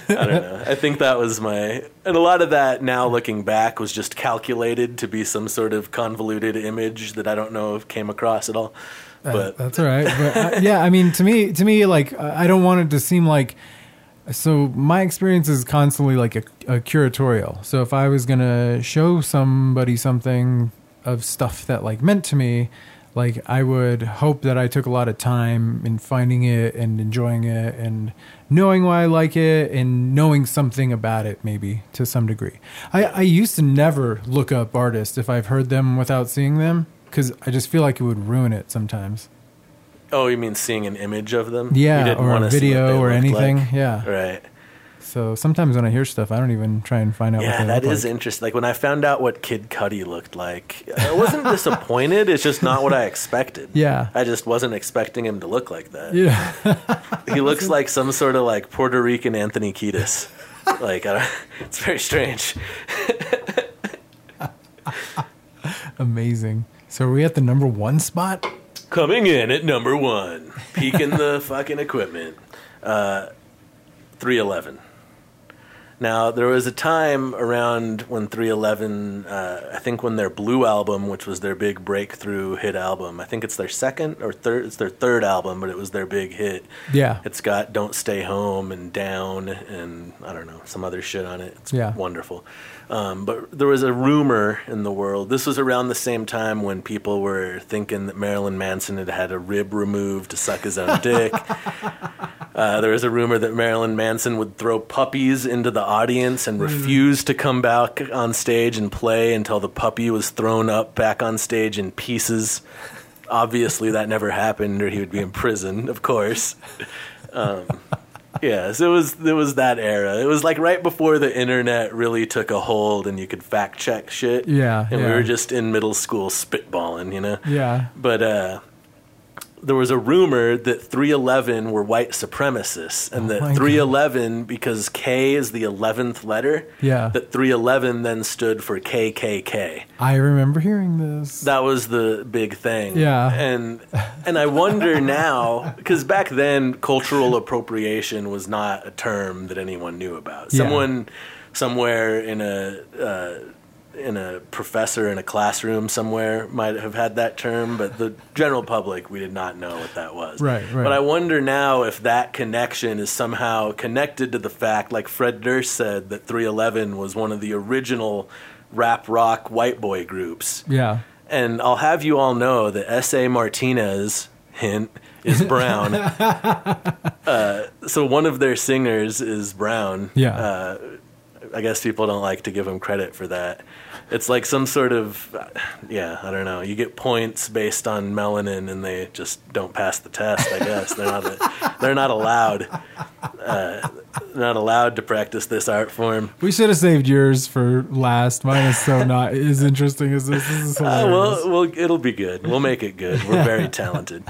I don't know. I think that was my, and a lot of that now looking back was just calculated to be some sort of convoluted image that I don't know if came across at all. Uh, But that's all right. But uh, yeah, I mean, to me, to me, like I I don't want it to seem like. So my experience is constantly like a, a curatorial. So if I was gonna show somebody something of stuff that like meant to me, like I would hope that I took a lot of time in finding it and enjoying it and knowing why I like it and knowing something about it maybe to some degree. I, I used to never look up artists if I've heard them without seeing them because I just feel like it would ruin it sometimes. oh, you mean seeing an image of them? Yeah, You didn't or a wanna see what video or anything. like? Yeah. Right. So sometimes when I hear stuff, I don't even try and find out. what Yeah, that is like. interesting. Like when I found out what Kid Cudi looked like, I wasn't disappointed. It's just not what I expected. Yeah. I just wasn't expecting him to look like that. Yeah, He looks like some sort of like Puerto Rican Anthony Kiedis. Like I don't, it's very strange. amazing. So are we at the number one spot? Coming in at number one, peeking the fucking equipment. Uh, 311. Now, there was a time around when 311, uh, I think when their Blue album, which was their big breakthrough hit album, I think it's their second or third, it's their third album, but it was their big hit. Yeah. It's got Don't Stay Home and Down and I don't know, some other shit on it. It's Yeah. wonderful. Um, but there was a rumor in the world. This was around the same time when people were thinking that Marilyn Manson had had a rib removed to suck his own dick. Uh, there was a rumor that Marilyn Manson would throw puppies into the audience and refuse to come back on stage and play until the puppy was thrown up back on stage in pieces. Obviously, that never happened, or he would be in prison, of course. Um, yeah, so it was it was that era. It was like right before the internet really took a hold and you could fact check shit. Yeah, and we were just in middle school spitballing, you know. Yeah. But uh, there was a rumor that 311 were white supremacists, and Oh that 311, because K is the 11th letter, Yeah. that 311 then stood for KKK. I remember hearing this. That was the big thing. Yeah. And and I wonder now because back then cultural appropriation was not a term that anyone knew about. Yeah. Someone somewhere in a uh, in a professor in a classroom somewhere might have had that term, but the general public we did not know what that was. Right, right. But I wonder now if that connection is somehow connected to the fact, like Fred Durst said, that 311 was one of the original rap rock white boy groups. yeah. And I'll have you all know that S.A. Martinez, hint, is brown. uh, so one of their singers is brown. Yeah. Uh, I guess people don't like to give him credit for that. It's like some sort of, yeah, I don't know. You get points based on melanin, and they just don't pass the test. I guess they're not. they're not allowed. Uh, not allowed to practice this art form. We should have saved yours for last. Mine is so not as interesting as this. This is Uh, well, well, it'll be good. We'll make it good. We're very talented.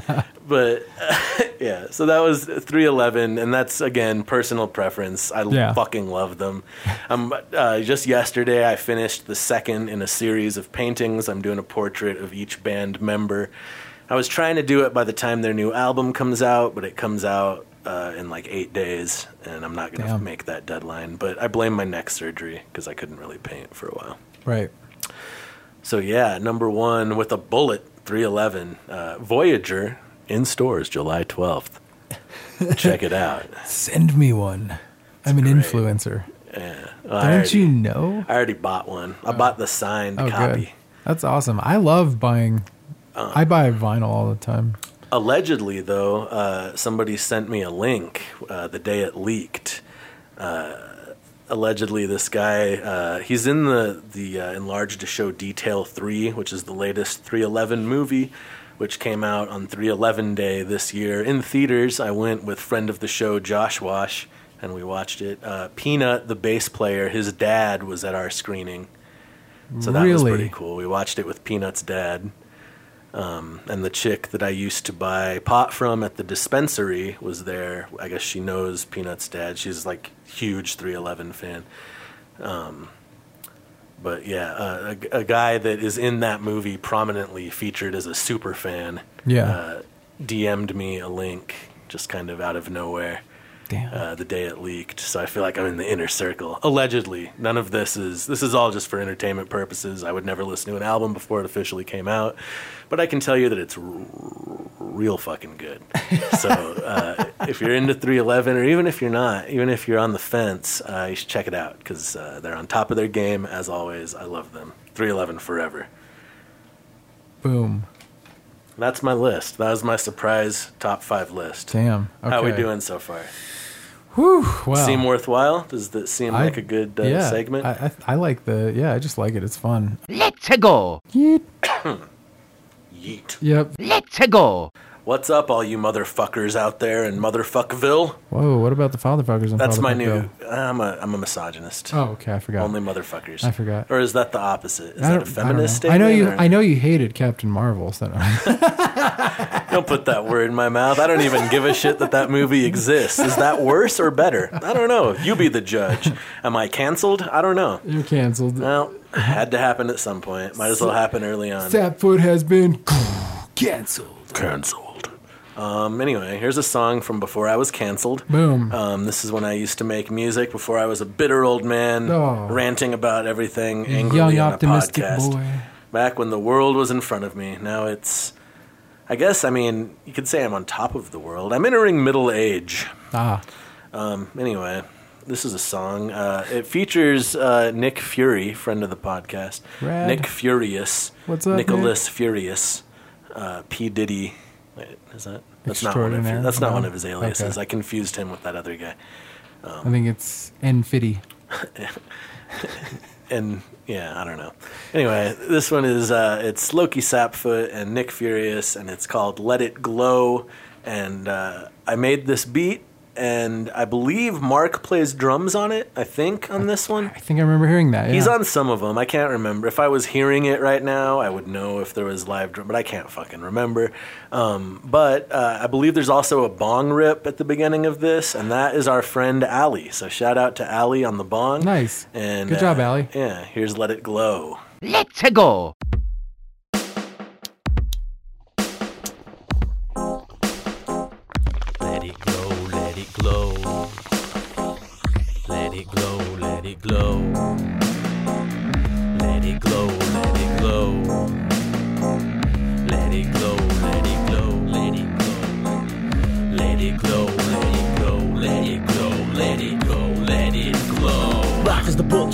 But yeah, so that was 311, and that's again personal preference. I Yeah. fucking love them. Um, uh, just yesterday, I finished the second in a series of paintings. I'm doing a portrait of each band member. I was trying to do it by the time their new album comes out, but it comes out uh, in like eight days, and I'm not going to make that deadline. But I blame my neck surgery because I couldn't really paint for a while. Right. So yeah, number one with a bullet, 311, uh, Voyager in stores July 12th. Check it out. Send me one. I'm an great. influencer. Yeah. I Don't already- you know? I already bought one. I bought the signed Oh, copy. good. That's awesome. I love buying. Uh. I buy vinyl all the time. Allegedly, though, uh, somebody sent me a link uh, the day it leaked. Uh, allegedly, this guy uh, he's in the the uh, enlarged to show detail three, which is the latest 311 movie, which came out on 311 day this year in theaters. I went with friend of the show Josh Wash, and we watched it. Uh, Peanut, the bass player, his dad was at our screening, so that was pretty cool. We watched it with Peanut's dad. Um, and the chick that I used to buy pot from at the dispensary was there. I guess she knows Peanut's dad. She's like huge 311 fan. Um, but yeah, uh, a, a guy that is in that movie prominently featured as a super fan. Yeah. Uh, DM'd me a link just kind of out of nowhere Damn. uh, the day it leaked. So I feel like I'm in the inner circle. Allegedly, none of this is this is all just for entertainment purposes. I would never listen to an album before it officially came out, but I can tell you that it's r- real fucking good. so uh, if you're into 311, or even if you're not, even if you're on the fence, uh, you should check it out because uh, they're on top of their game as always. I love them. 311 forever. Boom. That's my list. That was my surprise top five list. Damn. Okay. How are we doing so far? Whew. Well. Seem worthwhile? Does that seem I- like a good uh, yeah, segment? I, I I like the yeah. I just like it. It's fun. Let's go. Yeet. Yeet. Yep. Let's go. What's up, all you motherfuckers out there in Motherfuckville? Whoa. What about the fatherfuckers? And That's my new. I'm a I'm a misogynist. Oh, okay. I forgot. Only motherfuckers. I forgot. Or is that the opposite? Is I that a feminist I, don't know. I know you. or- I know you hated Captain Marvel. So Don't put that word in my mouth. I don't even give a shit that that movie exists. Is that worse or better? I don't know. You be the judge. Am I canceled? I don't know. you're canceled. Well, had to happen at some point. Might as well happen early on. Sapfoot has been canceled. Canceled. Um, anyway, here's a song from before I was canceled. Boom. Um, this is when I used to make music before I was a bitter old man, Oh. ranting about everything angrily Young on a podcast. boy. Back when the world was in front of me. Now it's, I guess, I mean, you could say I'm on top of the world. I'm entering middle age. Ah. Um, anyway, this is a song. Uh, it features uh, Nick Fury, friend of the podcast. Rad. Nick Furious. What's up, Nicholas Furious. Uh, P. Diddy. Is that? That's not one of Extraordinaire? That's not No? one of his aliases. Okay. I confused him with that other guy. I think it's Nfitty. and yeah, I don't know. Anyway, this one is uh, it's Lowki Sapfoot and Nick Furious, and it's called "Let It Glow." And uh, I made this beat, and I believe Mark plays drums on it. I think on this one. I think I remember hearing that. He's on some of them. I can't remember. If I was hearing it right now, I would know if there was live drum, but I can't fucking remember. Um, but uh, I believe there's also a bong rip at the beginning of this, and that is our friend Ali. So shout out to Ali on the bong. Nice. And Good job, uh, Ali. Yeah, here's "Let It Glow." Let's go. Let it glow, let it glow. Let it glow, let it glow. Let it glow,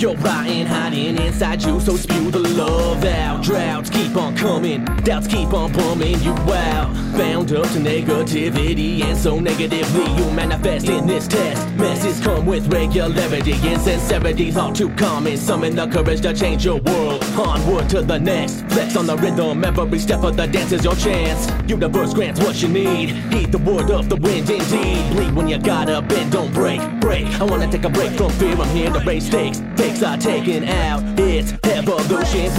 you're writing, hiding inside you, so spew the love out. Droughts keep on coming, doubts keep on bumming you out. Bound up to negativity, and so negatively you manifest in this test. Messes come with regularity, insincerity's all too common. Summon the courage to change your world. Onward to the next, flex on the rhythm, every step of the dance is your chance. Universe grants what you need, heed the word of the wind indeed. Bleed when you gotta bend, don't break, break. I wanna take a break from fear, I'm here to raise stakes. Takes are taken out, it's evolution.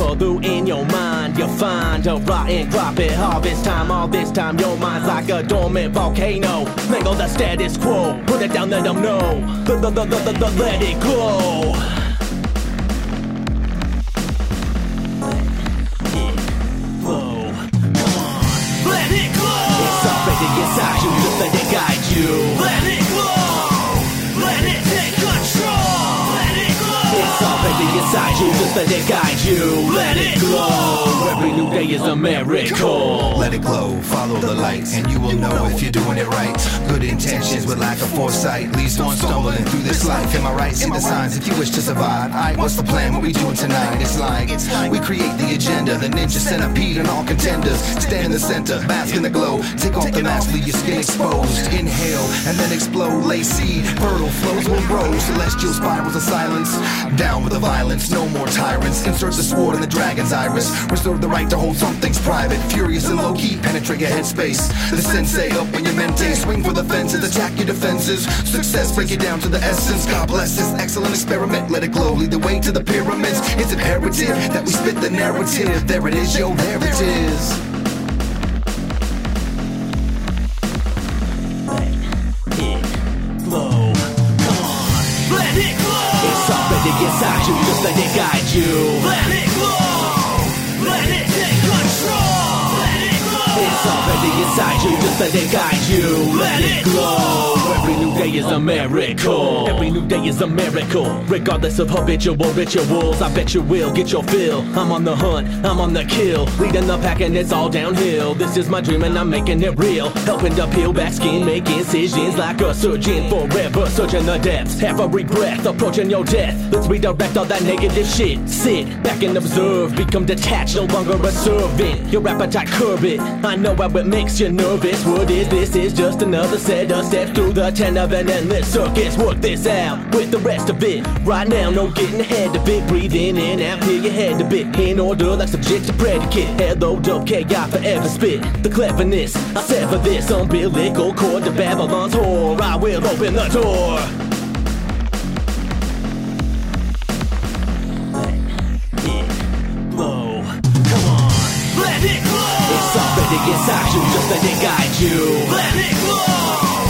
In your mind, you find a rotten crop at harvest time. All this time, your mind's like a dormant volcano. Mangle the status quo, put it down, let them know. Let it glow. Inside you, just let it guide you. Let it glow. Every new day is a miracle. Let it glow, follow the light, and you will know if you're doing it right. Good intentions with lack of foresight leads one stumbling through this life. Am I right? In the signs, if you wish to survive. Alright, what's the plan? What we doing tonight? It's like we create the agenda, the ninja centipede and all contenders. Stand in the center, bask in the glow. Take off the mask, leave your skin exposed. Inhale and then explode. Lay seed, fertile flows will grow. Celestial spirals of silence. Down with the violence, no more tyrants. Insert the sword in the dragon's iris. Reserve the right to hold some things private. Furious and low key, penetrate your headspace. The sensei up in your mente. Swing for the fences, attack your defenses. Success, break it down to the essence. God bless this excellent experiment. Let it glow, lead the way to the pyramids. It's imperative that we spit the narrative. There it is, yo, there it is. Let it guide you. Let it glow. Let it take control. Let it glow. It's already inside you, just let it guide you. Let it glow. Every new day is a miracle. Every new day is a miracle. Regardless of habitual rituals, I bet you will get your fill. I'm on the hunt, I'm on the kill. Leading the pack and it's all downhill. This is my dream and I'm making it real. Helping to peel back skin, make incisions like a surgeon. Forever searching the depths. Every breath approaching your death. Let's redirect all that negative shit. Sit back and observe. Become detached, no longer a servant. Your appetite curb it. I know how it makes you nervous. What is this? Is just another set of steps through the ten of an endless circus. Work this out with the rest of it. Right now, no getting ahead of it. Breathe in and out, clear your head a bit. In order, like subject to predicate. Hello, dope, forever spit. The cleverness, I sever this umbilical cord to Babylon's whore. I will open the door. glow. Come on. Let it. It's inside you, just let it guide you. Let it glow.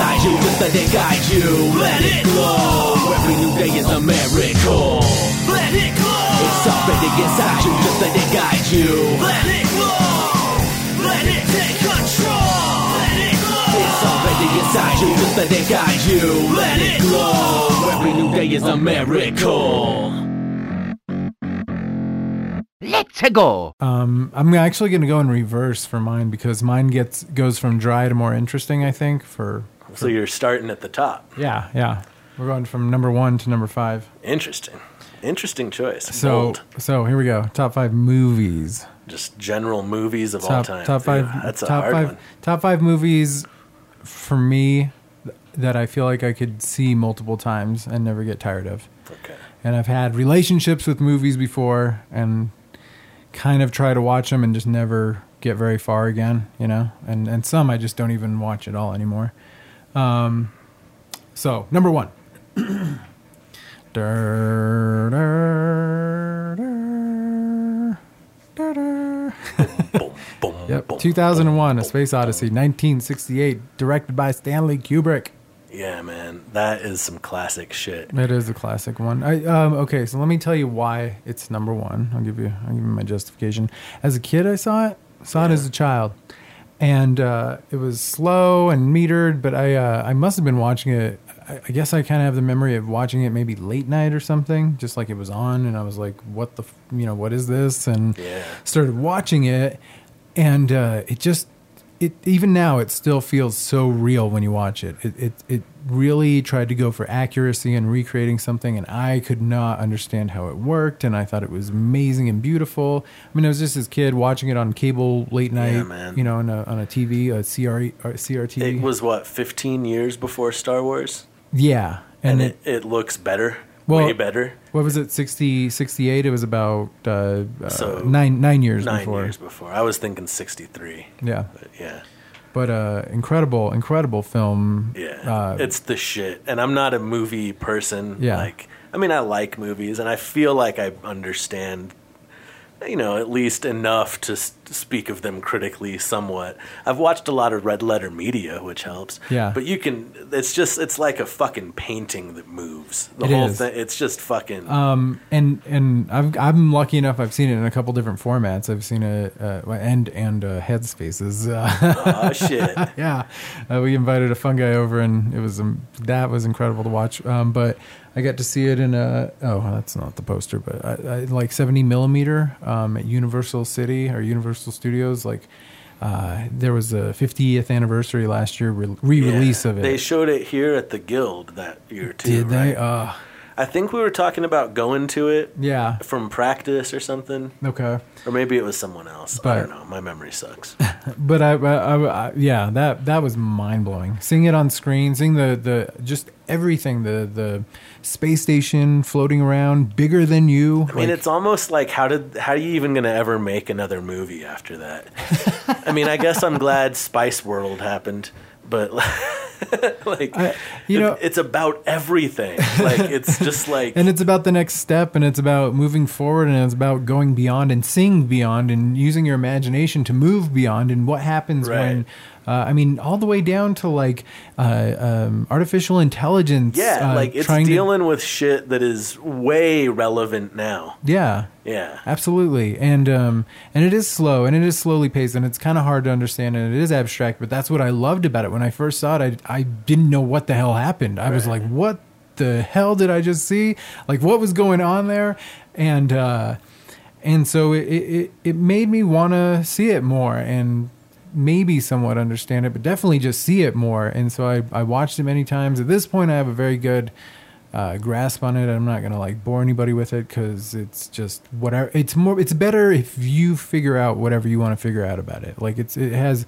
Inside you, just let it guide you. Let it glow. Every new day is a miracle. Let it glow. It's already inside you, just let it guide you. Let it glow. Let it take control. Let it glow. It's already inside you, just let it guide you. Let it glow. Every new day is a miracle. Let's go. Um, I'm actually going to go in reverse for mine because mine gets goes from dry to more interesting. I think for So you're starting at the top. yeah, yeah. We're going from number one to number five. Interesting. Interesting choice. So Bold. so here we go. Top five movies. Just general movies of all time. top five. Yeah, that's a top hard five. one. Top five movies for me that I feel like I could see multiple times and never get tired of. Okay. And I've had relationships with movies before and kind of try to watch them and just never get very far again, you know? And and some I just don't even watch at all anymore. Um so, number 1. Dur, dur, dur, dur, dur. Boom, boom, Yep, 2001, A Space. Odyssey, 1968, directed by Stanley Kubrick. Yeah, man. That is some classic shit. It is a classic one. I um okay, so let me tell you why it's number one. I'll give you I'll give you my justification. As a kid, I saw it. Saw it as a child, and uh, it was slow and metered. But I uh, I must have been watching it. I, I guess I kind of have the memory of watching it maybe late night or something, just like it was on, and I was like, "What the f- you know what is this?" And Yeah. started watching it, and uh, it just it even now it still feels so real when you watch it. It it it really tried to go for accuracy and recreating something, and I could not understand how it worked, and I thought it was amazing and beautiful. I mean, I was just this kid watching it on cable late night, man. you know, on a on a TV, a or CRT. It was what 15 years before Star Wars, yeah, and, and, it, it looks better, Well, way better. what was it 60 68 it was about uh, uh, So, nine nine years Nine before years before. I was thinking 63. yeah But yeah, but uh incredible incredible film yeah, uh, it's the shit. And I'm not a movie person. Yeah. Like, I mean, I like movies, and I feel like I understand you know, at least enough to s- speak of them critically somewhat. I've watched a lot of Red Letter Media, which helps. Yeah. But you can, it's just, it's like a fucking painting that moves. The It whole is. thing, it's just fucking. Um, and and I've, I'm lucky enough. I've seen it in a couple different formats. I've seen it uh, and and uh, Headspaces. Uh, oh, shit. yeah, uh, we invited a fun guy over, and it was um, that was incredible to watch. Um, but I got to see it in a oh, that's not the poster, but I, I, like 70 millimeter um, at Universal City or Universal Studios. Like uh, there was a 50th anniversary last year re- re-release Yeah. of it. They showed it here at the Guild that year, too. Did they? Uh, I think we were talking about going to it yeah. from practice or something. Okay. Or maybe it was someone else. But, I don't know. My memory sucks. But I, I, I, yeah, that that was mind blowing. Seeing it on screen, seeing the the just everything, the the space station floating around, bigger than you. I mean, it's almost like how did how are you even going to ever make another movie after that? I mean, I guess I'm glad Spice World happened, but like I- you know- it's about everything. Like it's just like and it's about the next step, and it's about moving forward, and it's about going beyond and seeing beyond, and using your imagination to move beyond, and what happens Right. when. Uh, I mean, all the way down to like uh, um, artificial intelligence. yeah, uh, like it's trying to- dealing with shit that is way relevant now. yeah, Yeah. Absolutely, and um, and it is slow, and it is slowly paced, and it's kind of hard to understand, and it is abstract. But that's what I loved about it. When I first saw it, I I didn't know what the hell happened. I was like, what the hell did I just see? Like, what was going on there? And uh, and so it it, it made me want to see it more and maybe somewhat understand it, but definitely just see it more. And so I I watched it many times. At this point, I have a very good uh, grasp on it. I'm not gonna like bore anybody with it because it's just whatever. It's more. It's better if you figure out whatever you want to figure out about it. Like it's it has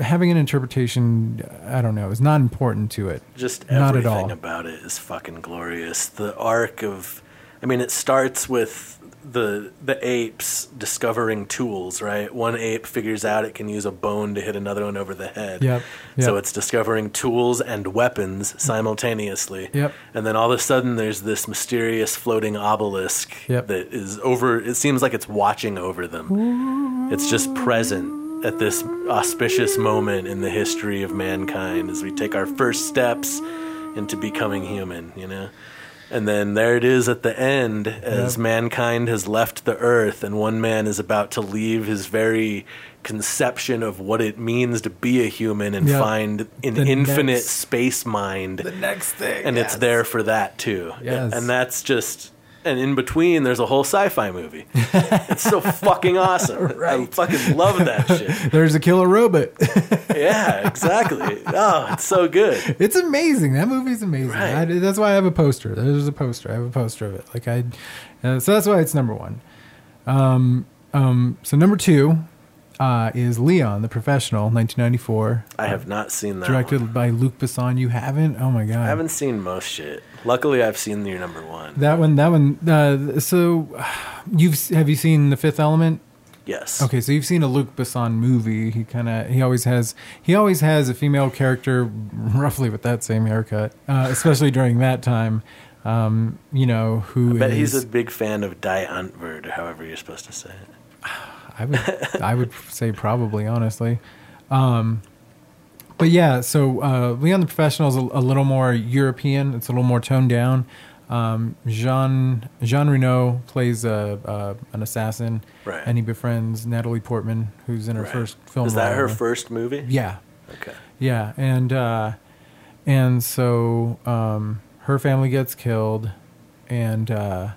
having an interpretation. I don't know. Is not important to it. Just Not at everything all. about it is fucking glorious. The arc of, I mean, it starts with the the apes discovering tools. Right, one ape figures out it can use a bone to hit another one over the head. Yep, So it's discovering tools and weapons simultaneously. Yep. And then all of a sudden, there's this mysterious floating obelisk Yep. that is over. It seems like it's watching over them. It's just present at this auspicious moment in the history of mankind as we take our first steps into becoming human, you know? And then there it is at the end as Yep. mankind has left the earth and one man is about to leave his very conception of what it means to be a human and Yep. find an The infinite next- space mind The next thing, and it's there for that too. Yes. And that's just and in between there's a whole sci-fi movie. it's so fucking awesome. I fucking love that shit. There's a killer robot. Yeah, exactly. Oh, it's so good. it's amazing. That movie's amazing. Right. I, that's why I have a poster. There's a poster. I have a poster of it. Like I, uh, so that's why it's number one. Um, um, so number two uh, is Leon, the Professional, 1994, I have not seen that. directed one. by Luc Besson. You haven't? Oh my god! I haven't seen most shit. Luckily, I've seen your number one. that one. That one. Uh, so you've have you seen The Fifth Element? Yes. Okay, so you've seen a Luc Besson movie. He kind of he always has he always has a female character roughly with that same haircut, uh, especially during that time. Um, you know who I bet is- he's a big fan of Die Antwoord, or however you're supposed to say it. I would I would say probably honestly. Um, but yeah, so uh, Leon the Professional is a, a little more European. It's a little more toned down. Um, Jean Jean Reno plays a, uh, an assassin, Right. and he befriends Natalie Portman, who's in her Right. first film. Is that her first movie? Yeah, Okay. yeah, and uh, and so um, her family gets killed, and uh,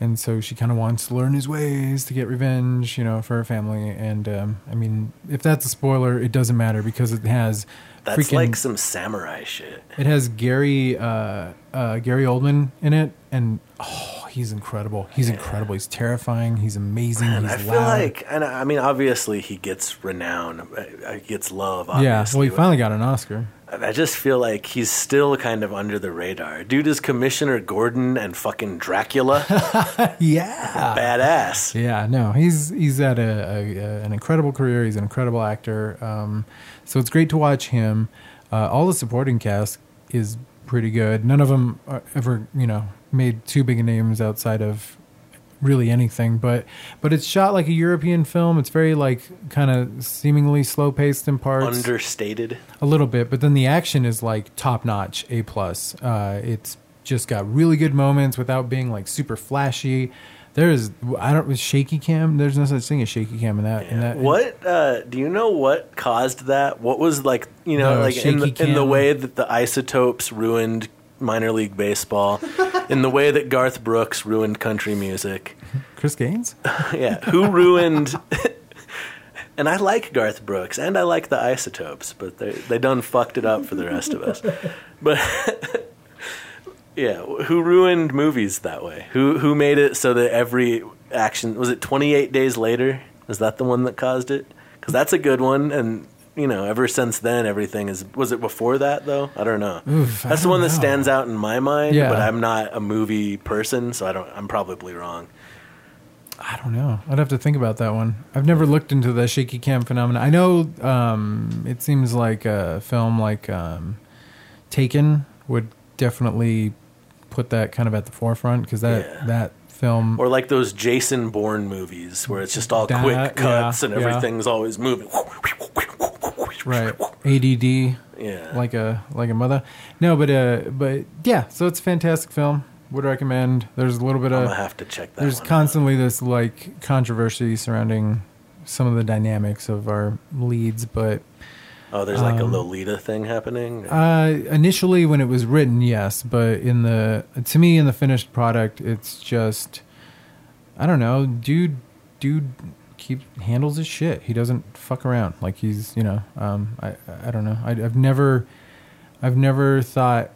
and so she kind of wants to learn his ways to get revenge, you know, for her family. And um, I mean, if that's a spoiler, it doesn't matter because it has That's freaking like some samurai shit. it has Gary uh, uh, Gary Oldman in it, and oh, he's incredible. He's incredible. He's terrifying. He's amazing. And he's I feel loud. like, and I I mean, obviously he gets renown, he gets love. yeah. Well, he finally got an Oscar. I just feel like he's still kind of under the radar. Dude is Commissioner Gordon and fucking Dracula. Yeah. Badass. Yeah, no, he's he's had a, a, a an incredible career. He's an incredible actor. Um, so it's great to watch him. Uh, all the supporting cast is pretty good. None of them are ever, you know, made too big a names outside of really anything. But but it's shot like a European film. It's very like kind of seemingly slow paced in parts, Understated. a little bit. But then the action is like top notch, a plus. Uh, it's just got really good moments without being like super flashy. There's I don't with shaky cam. There's no such thing as shaky cam in that. In that What uh, do you know? What caused that? What was like you know No, like in the, in the cam. way that the isotopes ruined minor league baseball, in the way that Garth Brooks ruined country music. Chris Gaines? yeah, who ruined? and I like Garth Brooks and I like the Isotopes, but they they done fucked it up for the rest of us. But yeah, who ruined movies that way? Who who made it so that every action was it 28 days later? Is that the one that caused it? Because that's a good one, and you know, ever since then, everything is. Was it before that though? I don't know. Oof, that's the don't one that stands out in my mind. Yeah. But I'm not a movie person, so I don't. I'm probably wrong. I don't know. I'd have to think about that one. I've never looked into the shaky cam phenomenon. I know um, it seems like a film like um, Taken would definitely put that kind of at the forefront because that Yeah. that film Or like those Jason Bourne movies where it's just all That- quick cuts yeah, and yeah. everything's always moving. right ADD Yeah. like a like a mother. No, but uh, but yeah. So it's a fantastic film. Would recommend. There's a little bit of gonna have to check that. there's one out. constantly this like controversy surrounding some of the dynamics of our leads, but Oh, there's like a um, Lolita thing happening. Uh, initially, when it was written, yes, but in the to me, in the finished product, it's just I don't know, dude. Dude keep handles his shit. He doesn't fuck around. Like he's you know, um, I I don't know. I, I've never, I've never thought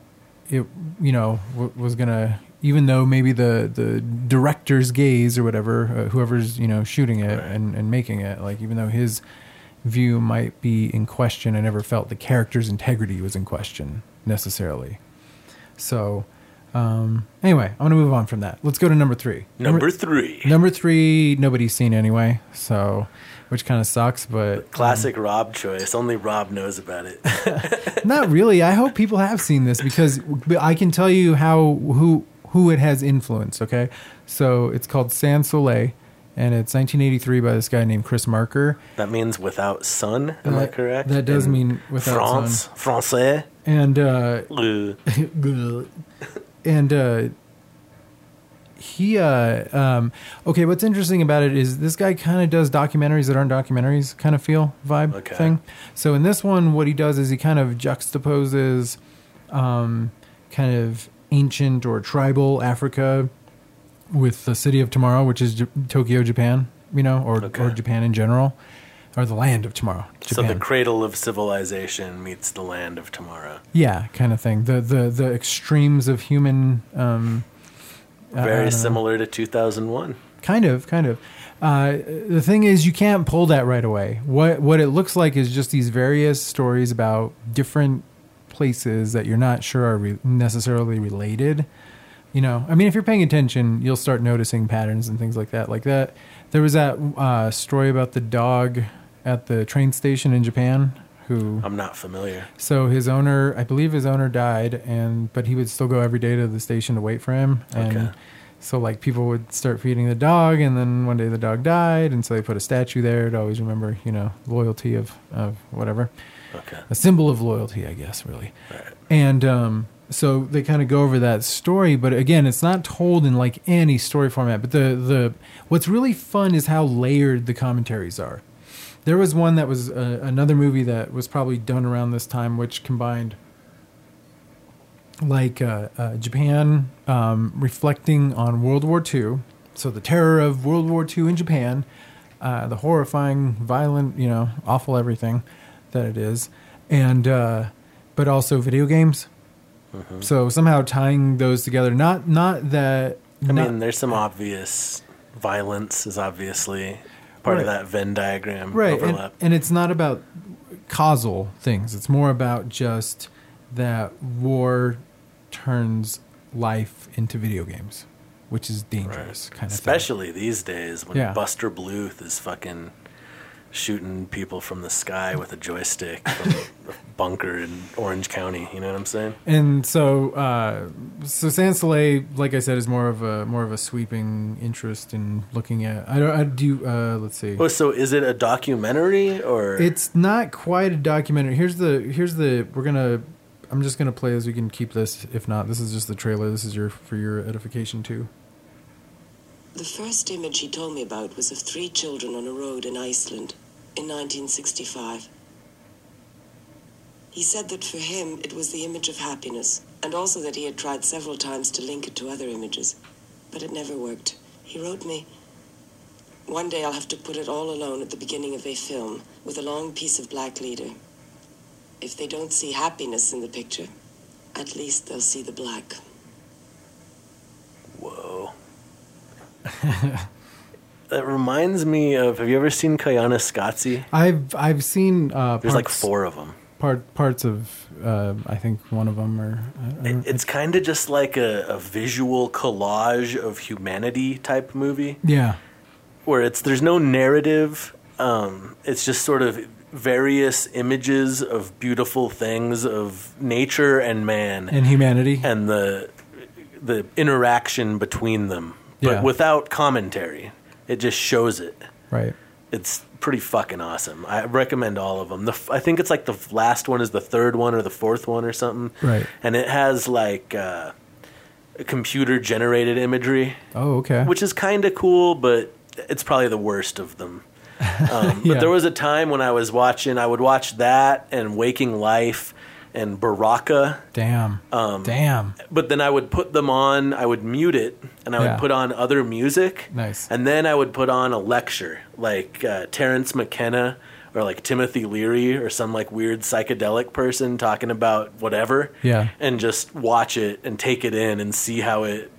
it you know w- was gonna. Even though maybe the the director's gaze or whatever, uh, whoever's you know shooting it and and making it, like even though his view might be in question. I never felt the character's integrity was in question necessarily. So, um, anyway, I'm going to move on from that. Let's go to number three. Number three. Number three, nobody's seen anyway. So, which kind of sucks, but Classic Rob choice. Only Rob knows about it. not really. I hope people have seen this because I can tell you how who who it has influenced. Okay, so it's called Sans Soleil, and it's 1983 by this guy named Chris Marker. that means without sun. Am I correct? that does mean without sun. France, Français. And uh, and uh, he uh, um, okay what's interesting about it is this guy kind of does documentaries that aren't documentaries kind of feel vibe Okay. thing so in this one what he does is he kind of juxtaposes um, kind of ancient or tribal africa with the city of tomorrow which is J- tokyo japan you know or, Okay. or japan in general or the land of tomorrow So the cradle of civilization meets the land of tomorrow. yeah kind of thing the the the extremes of human um, Very know. similar to 2001. Kind of, kind of. Uh, the thing is, you can't pull that right away. What what it looks like is just these various stories about different places that you're not sure are re- necessarily related. You know, I mean, if you're paying attention, you'll start noticing patterns and things like that. Like that, there was that uh, story about the dog at the train station in Japan who I'm not familiar. so his owner, I believe his owner died, and but he would still go every day to the station to wait for him. And Okay. so like people would start feeding the dog, and then one day the dog died, and so they put a statue there to always remember, you know, loyalty of of whatever, Okay. a symbol of loyalty, I guess, really. Right. And um, so they kind of go over that story, but again, it's not told in like any story format. But the the what's really fun is how layered the commentaries are. There was one that was uh, another movie that was probably done around this time, which combined like uh, uh, Japan um, reflecting on World War II, so the terror of World War II in Japan, uh, the horrifying, violent, you know, awful everything that it is, and uh, but also video games. Mm-hmm. So somehow tying those together, not not that. I not- mean, there's some obvious violence is obviously part of that Venn diagram right and, overlap. and it's not about causal things it's more about just that war turns life into video games which is dangerous kind of thing. Especially these days when Yeah. Buster Bluth is fucking shooting people from the sky with a joystick from a bunker in Orange County. You know what I'm saying? And so, uh, so Sans Soleil, like I said, is more of a more of a sweeping interest in looking at. I don't. I do. Uh, let's see. Oh, so is it a documentary or? It's not quite a documentary. Here's the. Here's the. We're gonna. I'm just gonna play as we can keep this. If not, this is just the trailer. This is your for your edification too. The first image he told me about was of three children on a road in Iceland in 1965. He said that for him it was the image of happiness, and also that he had tried several times to link it to other images, but it never worked. He wrote me, One day I'll have to put it all alone at the beginning of a film with a long piece of black leader. If they don't see happiness in the picture, at least they'll see the black. Whoa. that reminds me of. Have you ever seen Kayana Scotzi? I've I've seen. Uh, There's like four of them. part parts of. Uh, I think one of them are. It, it's kind of just like a, a visual collage of humanity type movie yeah. where it's there's no narrative. Um, it's just sort of various images of beautiful things of nature and man And humanity. and the the interaction between them, but Yeah. without commentary. It just shows it. right. It's pretty fucking awesome. I recommend all of them. The I think it's like the last one is the third one or the fourth one or something. Right. And it has like uh, computer generated imagery, Oh, okay. which is kind of cool, but it's probably the worst of them. Um, Yeah. But there was a time when I was watching. I would watch that and Waking Life and Baraka. Damn. Um, Damn. But then I would put them on. I would mute it, and I would Yeah. put on other music. Nice. And then I would put on a lecture, like uh, Terence McKenna or like Timothy Leary or some like weird psychedelic person talking about whatever. Yeah. And just watch it and take it in and see how it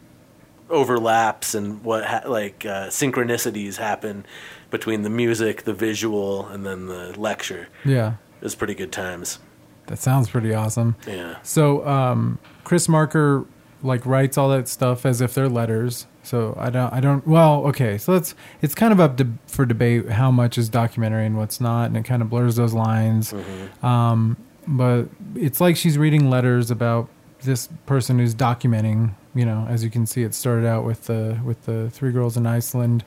overlaps and what ha- like uh, synchronicities happen between the music, the visual, and then the lecture. Yeah. It was pretty good times. That sounds pretty awesome. Yeah. So, um, Chris Marker like writes all that stuff as if they're letters. So I don't, I don't. Well, okay. So that's it's kind of up to, for debate how much is documentary and what's not, and it kind of blurs those lines. Um, but it's like she's reading letters about this person who's documenting. You know, as you can see, it started out with the with the three girls in Iceland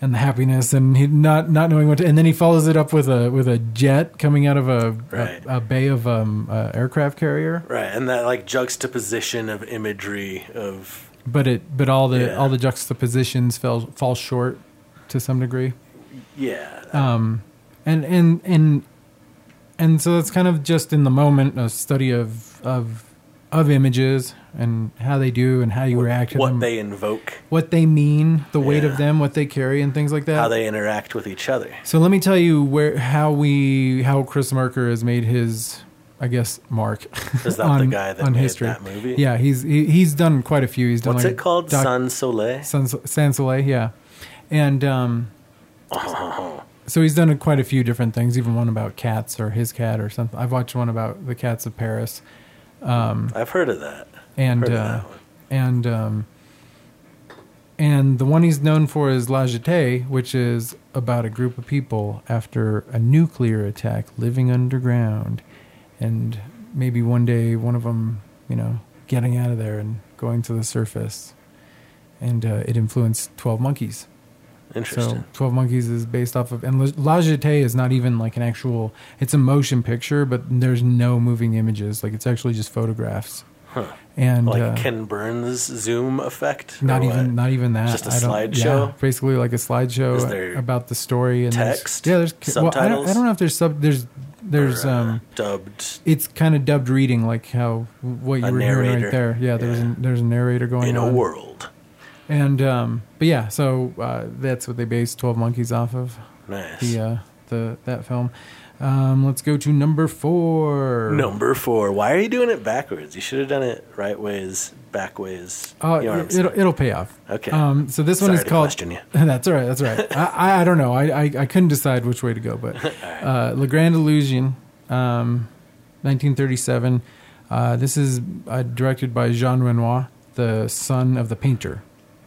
and the happiness and he not not knowing what to, and then he follows it up with a with a jet coming out of a Right. a, a bay of um uh, aircraft carrier Right, and that like juxtaposition of imagery of but it but all the Yeah. all the juxtapositions fell fall short to some degree yeah, um and and and and so it's kind of just in the moment a study of of of images and how they do and how you react to what them they invoke, what they mean the weight of them what they carry and things like that how they interact with each other. So let me tell you where how we how Chris Marker has made his I guess mark. Is that the guy that made that movie? Yeah, he's he, he's done quite a few. He's done What's like it called? doc- Sun Soleil. San, San Soleil, yeah, and um, Oh, so he's done quite a few different things. Even one about cats or his cat or something. I've watched one about the cats of Paris, I've heard of that. and Heard of uh, that and um, and the one he's known for is La Jetée, which is about a group of people after a nuclear attack living underground, and maybe one day one of them, you know, getting out of there and going to the surface, and uh, it influenced Twelve Monkeys. Interesting. So Twelve Monkeys is based off of, and La Jetée is not even like an actual. It's a motion picture, but there's no moving images. Like it's actually just photographs. Huh. And like uh, Ken Burns zoom effect. not what? even not even that. Just a slideshow? Yeah, basically like a slideshow about the story and there's- text? Yeah, there's well, I, don't, Subtitles? I don't know if there's sub. There's there's Or, uh, um. dubbed It's kind of dubbed reading, like how what you A were hearing narrator. right there. Yeah, there's Yeah. a, there's a narrator going in a on. world. And um, but yeah, so uh, that's what they based Twelve Monkeys off of. Nice. The uh, the that film. Um, let's go to number four. Number four. Why are you doing it backwards? You should have done it right ways, back ways. Oh, You know it, will it'll pay off. Okay. Um, so this one is to called. question you. that's all right. That's all right. I, I don't know. I, I I couldn't decide which way to go, but uh, Le Grand Illusion, um, 1937. Uh, this is uh, directed by Jean Renoir, the son of the painter.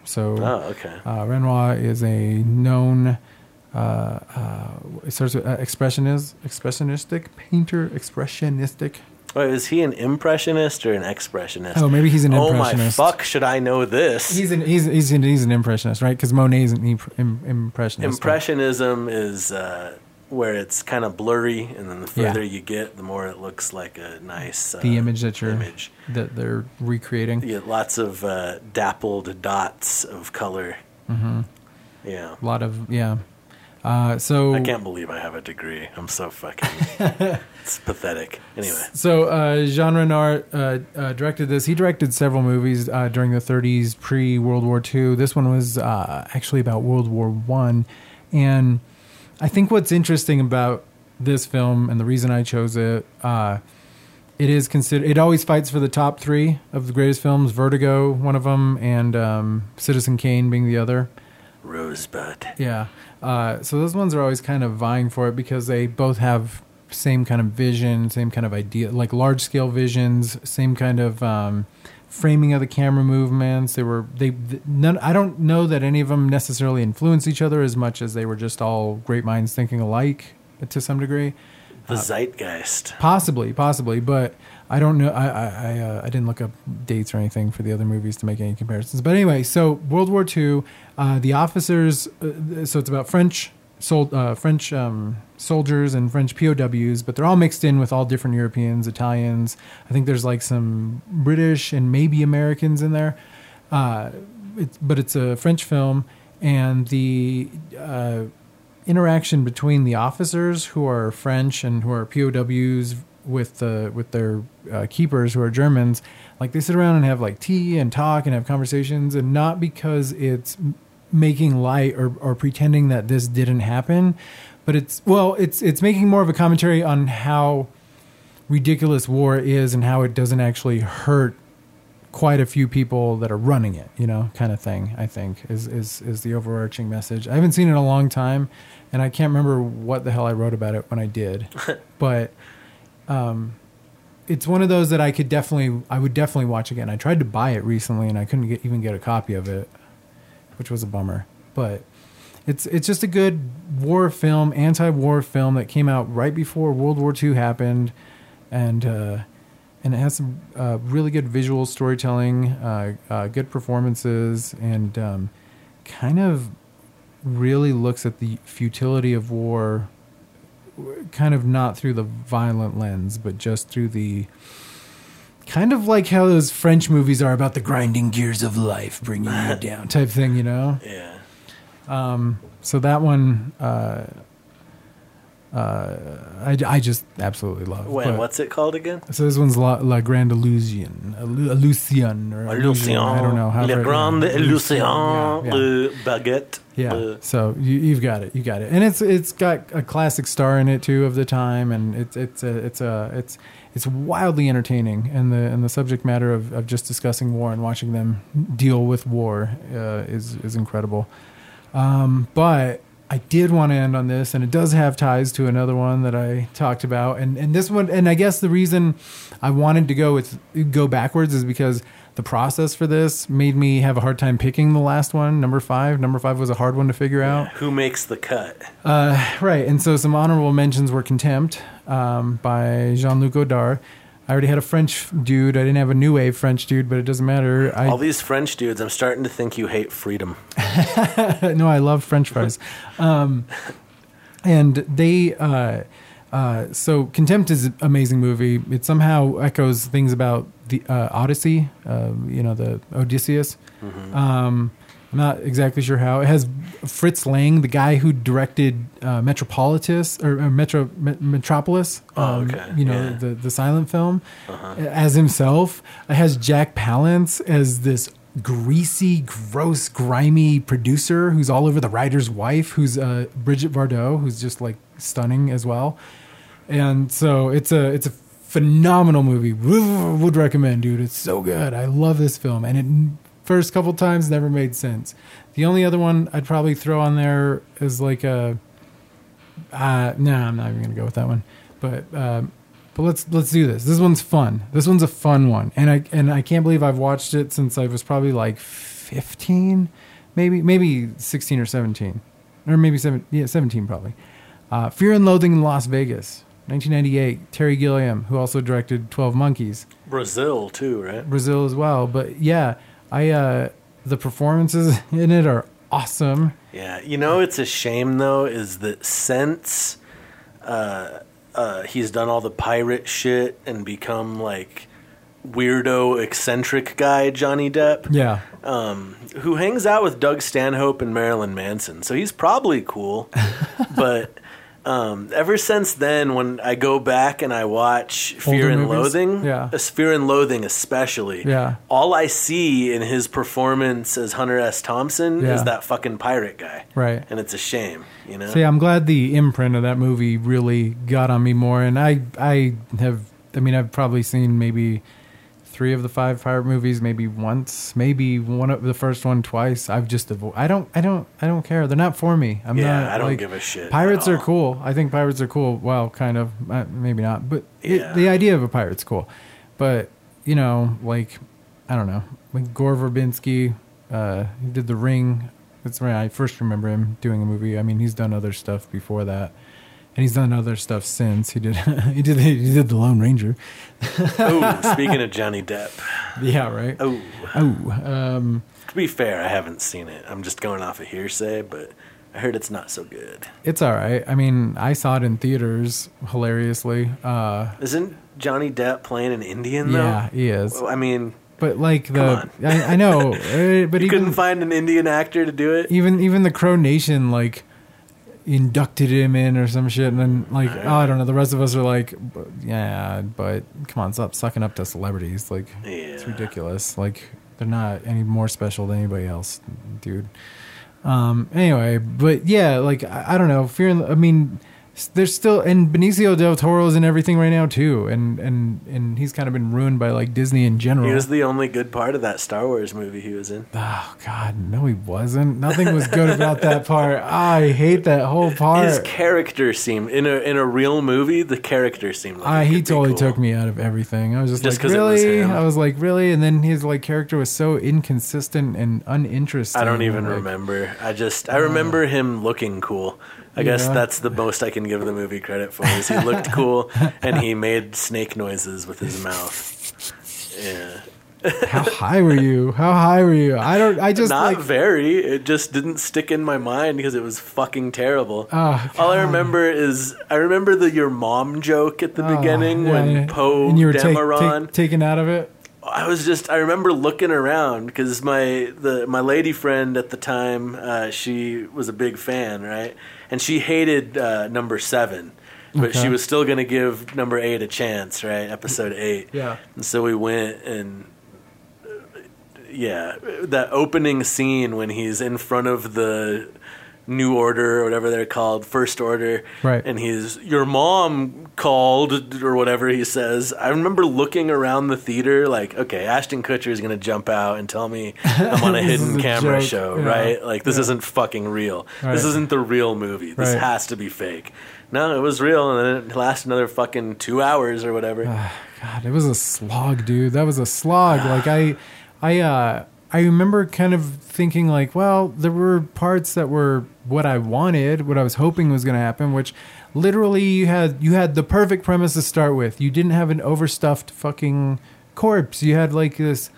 So Oh, okay. uh, Renoir is a known uh, uh, it starts with uh, expressionist, expressionistic painter, expressionistic. Wait, is he an impressionist or an expressionist? Oh, maybe he's an impressionist. Oh my fuck! Should I know this? He's an he's he's an, he's an impressionist, right? Because Monet is an imp- impressionist. Impressionism is uh, where it's kind of blurry, and then the Yeah. further you get, the more it looks like a nice uh, the image that you're image. That they're recreating. Get lots of uh, dappled dots of color. Mm-hmm. Yeah. A lot of yeah. Uh, so I can't believe I have a degree. I'm so fucking. it's pathetic. Anyway, So uh, Jean Renoir uh, uh, directed this. He directed several movies uh, during the 30s, pre World War II. This one was uh, actually about World War One, and I think what's interesting about this film and the reason I chose it, uh, it is considered. It always fights for the top three of the greatest films. Vertigo, one of them, and um, Citizen Kane being the other. Rosebud. Yeah. Uh, so those ones are always kind of vying for it because they both have same kind of vision, same kind of idea, like large scale visions, same kind of um, framing of the camera movements. They were they none. I don't know that any of them necessarily influenced each other as much as they were just all great minds thinking alike to some degree. The zeitgeist. Possibly, possibly, but I don't know. I I I, uh, I didn't look up dates or anything for the other movies to make any comparisons. But anyway, so World War II, uh, the officers. Uh, so it's about French sol- uh, French um, soldiers and French POWs, but they're all mixed in with all different Europeans, Italians. I think there's like some British and maybe Americans in there. Uh, it's, but it's a French film, and the uh, interaction between the officers who are French and who are POWs with the with their uh, keepers who are Germans, like they sit around and have like tea and talk and have conversations, and not because it's making light or, or pretending that this didn't happen, but it's well, it's it's making more of a commentary on how ridiculous war is and how it doesn't actually hurt quite a few people that are running it, you know, kind of thing. I think is is is the overarching message. I haven't seen it in a long time, and I can't remember what the hell I wrote about it when I did, but um, it's one of those that I could definitely, I would definitely watch again. I tried to buy it recently, and I couldn't get, even get a copy of it, which was a bummer. But it's it's just a good war film, anti-war film that came out right before World War II happened, and uh, and it has some uh, really good visual storytelling, uh, uh, good performances, and um, kind of really looks at the futility of war, kind of not through the violent lens, but just through the kind of like how those French movies are about the grinding gears of life bringing you down type thing, you know. Yeah. Um, so that one, uh, I, I just absolutely love. When? But- What's it called again? so this one's La, La Grande Illusion, Illu- Illusion, or Illusion, I don't know. Le however- Grande yeah, Illusion. Yeah, yeah. Baguette. Yeah. So you, you've got it. You got it. And it's it's got a classic star in it too of the time, and it's it's a it's a it's it's wildly entertaining. And the and the subject matter of, of just discussing war and watching them deal with war uh, is is incredible. Um, but I did want to end on this, and it does have ties to another one that I talked about, and and this one, and I guess the reason I wanted to go with go backwards is because the process for this made me have a hard time picking the last one, number five. Number five was a hard one to figure out. Who makes the cut? Uh, right, and so some honorable mentions were Contempt um, by Jean Luc Godard. I already had a French dude. I didn't have a new wave French dude, but it doesn't matter. I All these French dudes, I'm starting to think you hate freedom. no, I love French fries. Um, and they, uh, uh, so Contempt is an amazing movie. It somehow echoes things about the uh, Odyssey, uh, you know, the Odysseus. Um, I'm not exactly sure how. It has Fritz Lang, the guy who directed uh, Metropolitus or, or Metro Me- Metropolis. Oh, um, okay. You know Yeah. the the silent film as himself. It has Jack Palance as this greasy, gross, grimy producer who's all over the writer's wife, who's uh, Brigitte Bardot, who's just like stunning as well. And so it's a it's a phenomenal movie. Would recommend, dude. It's so good. I love this film, and it first couple times never made sense. The only other one I'd probably throw on there is like a. Uh, no, I'm not even gonna go with that one. But um, but let's let's do this. This one's fun. This one's a fun one, and I and I can't believe I've watched it since I was probably like 15, maybe maybe 16 or 17, or maybe seven. Yeah, 17 probably. Uh, Fear and Loathing in Las Vegas, 1998. Terry Gilliam, who also directed Twelve Monkeys, Brazil too, right? Brazil as well. But yeah, I uh, the performances in it are awesome. Yeah, you know it's a shame though is that since uh, uh, he's done all the pirate shit and become like weirdo eccentric guy Johnny Depp, Yeah, um, who hangs out with Doug Stanhope and Marilyn Manson, so he's probably cool. but um, ever since then, when I go back and I watch Fear Older and movies? Loathing, Yeah. Fear and Loathing especially, Yeah. all I see in his performance as Hunter S. Thompson Yeah. is that fucking pirate guy, right. and it's a shame, you know. See, I'm glad the imprint of that movie really got on me more. And I, I have, I mean, I've probably seen maybe three of the five pirate movies, maybe once, maybe one of the first one twice. I've just avo- I don't, I don't, I don't care. They're not for me. I'm Yeah, not. I don't like, give a shit Pirates are cool. I think pirates are cool. Well, kind of, uh, maybe not, but it, Yeah. the idea of a pirate's cool. But you know, like I don't know, like Gore Verbinski, uh, he did The Ring. That's when I first remember him doing a movie. I mean, he's done other stuff before that, and he's done other stuff since. He did he did he did The Lone Ranger. oh, speaking of Johnny Depp, Yeah, right. oh, Oh, um, to be fair, I haven't seen it. I'm just going off of hearsay, but I heard it's not so good. it's all right. I mean, I saw it in theaters hilariously. Uh, Isn't Johnny Depp playing an Indian though? yeah, he is. Well, I mean, But like Come the, on. I, I know, but you even couldn't find an Indian actor to do it. even even the Crow Nation like inducted him in or some shit, and then like oh I don't know. The rest of us are like, yeah, but come on, stop sucking up to celebrities. Like it's ridiculous. Like they're not any more special than anybody else, dude. Um. Anyway, but yeah, like I, I don't know. Fear. I mean. There's still and Benicio del Toro's in everything right now too, and and and he's kind of been ruined by like Disney in general. He was the only good part of that Star Wars movie he was in. Oh God, no, he wasn't. Nothing was good about that part. I hate that whole part. His character seemed in a in a real movie. The character seemed like I, he totally cool. took me out of everything. I was just, Just like, was really? him. I was like, really? And then his like character was so inconsistent and uninteresting. I don't even Like, remember. I just I remember uh, him looking cool. I guess that's the most I can give the movie credit for. Is he looked cool and he made snake noises with his mouth. Yeah, How high were you? How high were you? I don't. I just not like. very. It just didn't stick in my mind because it was fucking terrible. Oh, All I remember is I remember the your mom joke at the Oh, beginning yeah, when yeah. Poe were take- take- taken out of it. I was just I remember looking around because my the my lady friend at the time uh, she was a big fan right and she hated uh, number seven but Okay. she was still gonna give number eight a chance right episode eight Yeah. and so we went and uh, yeah that opening scene when he's in front of the new order or whatever they're called first order Right. and he's your mom called or whatever he says i remember looking around the theater like okay ashton kutcher is going to jump out and tell me i'm on a hidden camera joke. show Yeah. right like this Yeah. isn't fucking real Right. this isn't the real movie this Right. has to be fake no it was real and then it lasted another fucking two hours or whatever God, it was a slog, dude. That was a slog. Like I, I, uh, I remember kind of thinking like, well, there were parts that were what I wanted, what I was hoping was going to happen, which literally you had you had the perfect premise to start with. You didn't have an overstuffed fucking corpse. You had like this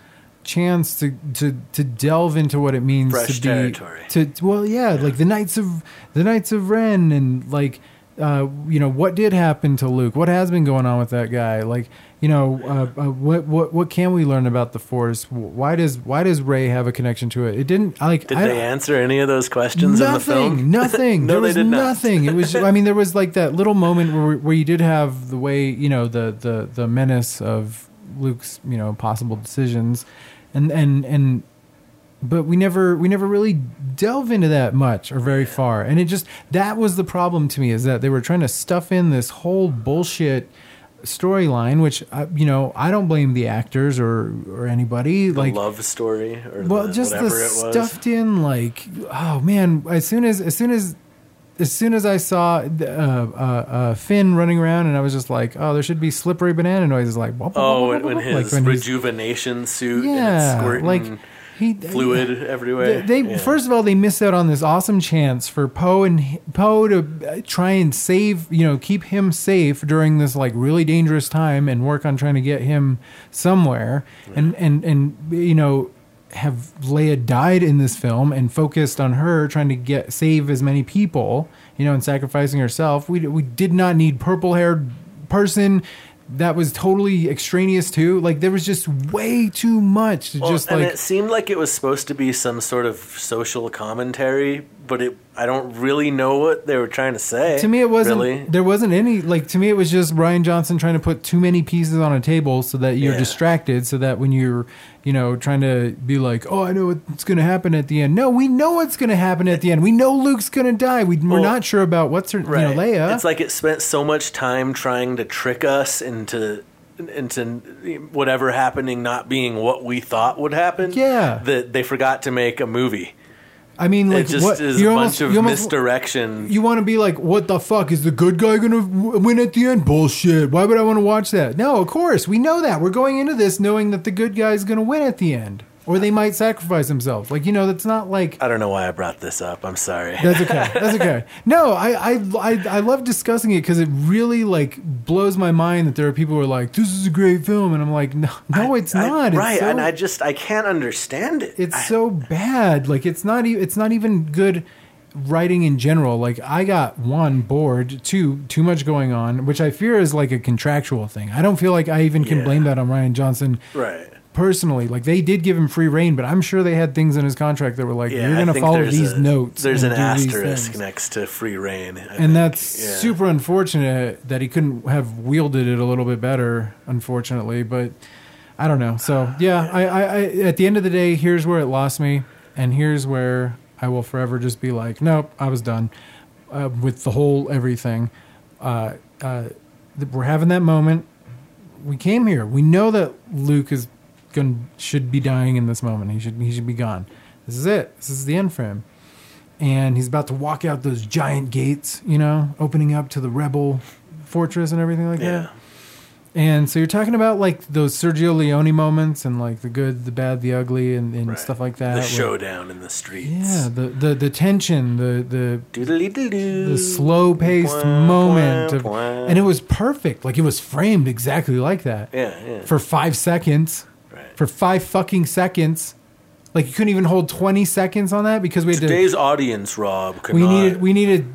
chance to to to delve into what it means Fresh to be territory. to well yeah, like the knights of the knights of ren and like uh, you know what did happen to luke what has been going on with that guy like you know uh, uh, what what what can we learn about the force why does why does rey have a connection to it it didn't like did I, they answer any of those questions in the film Nothing, nothing. No, there they was did not. nothing. It was. I mean, there was like that little moment where where you did have the way you know the the the menace of Luke's you know possible decisions, and and and. But we never we never really delve into that much or very far, and it just that was the problem to me is that they were trying to stuff in this whole bullshit storyline, which uh, you know I don't blame the actors or or anybody the like love story or well the, just the it was stuffed in like oh man as soon as as soon as as soon as I saw uh, uh, uh, Finn running around and I was just like oh there should be slippery banana noises like Oh, when, when whoop, whoop, his like when rejuvenation suit and yeah it's squirting. like He- fluid everywhere. They, they Yeah. first of all they missed out on this awesome chance for Poe and Poe to uh, try and save, you know, keep him safe during this like really dangerous time and work on trying to get him somewhere. And and and you know, have Leia died in this film and focused on her trying to get save as many people, you know, and sacrificing herself. We we did not need purple haired person. That was totally extraneous too. Like there was just way too much to Well, just and like it seemed like it was supposed to be some sort of social commentary, but it I don't really know what they were trying to say. to me it wasn't really. there wasn't any like to me it was just Rian Johnson trying to put too many pieces on a table so that you're Yeah. distracted so that when you're you know trying to be like oh I know what's going to happen at the end no we know what's going to happen at the end we know Luke's going to die we, we're Well, not sure about what's her Right. you know Leia It's like it spent so much time trying to trick us into into whatever happening not being what we thought would happen. Yeah. That they forgot to make a movie. I mean like it just what is you a almost, bunch of you almost- misdirection. you want to be like, what the fuck is the good guy gonna win at the end? Bullshit. Why would I want to watch that? No, of course we know that. We're going into this knowing that the good guy is gonna win at the end, or they might sacrifice themselves. Like you know, that's not like I don't know why I brought this up. I'm sorry. that's okay. That's okay. No, I I I, I love discussing it because it really like blows my mind that there are people who are like, this is a great film, and I'm like, no, no, it's I- not. It's right, so- and I just I can't understand it. it's so bad like it's not even it's not even good writing in general like i got one bored two too much going on which i fear is like a contractual thing i don't feel like i even can Yeah. blame that on rian johnson right. Personally like they did give him free reign but i'm sure they had things in his contract that were like Yeah, you're gonna follow these a- notes There's an and do these asterisk next to free reign, I and think. that's Yeah. super unfortunate that he couldn't have wielded it a little bit better unfortunately but i don't know. So yeah. I, I, I at the end of the day here's where it lost me and here's where i will forever just be like nope i was done uh, with the whole everything. Uh, uh, th- we're having that moment. We came here. We know that luke is going should be dying in this moment he should he should be gone this is it this is the end for him and he's about to walk out those giant gates, you know, opening up to the rebel fortress and everything like Yeah. that. And so you're talking about like those Sergio Leone moments and like the good, the bad, the ugly, and, and Right. stuff like that. The showdown in the streets. yeah, the, the the tension, the the the slow paced moment, of, and it was perfect. Like it was framed exactly like that Yeah, yeah. for five seconds. For five fucking seconds, like you couldn't even hold twenty seconds on that because we had to Today's audience, Rob, could we needed we needed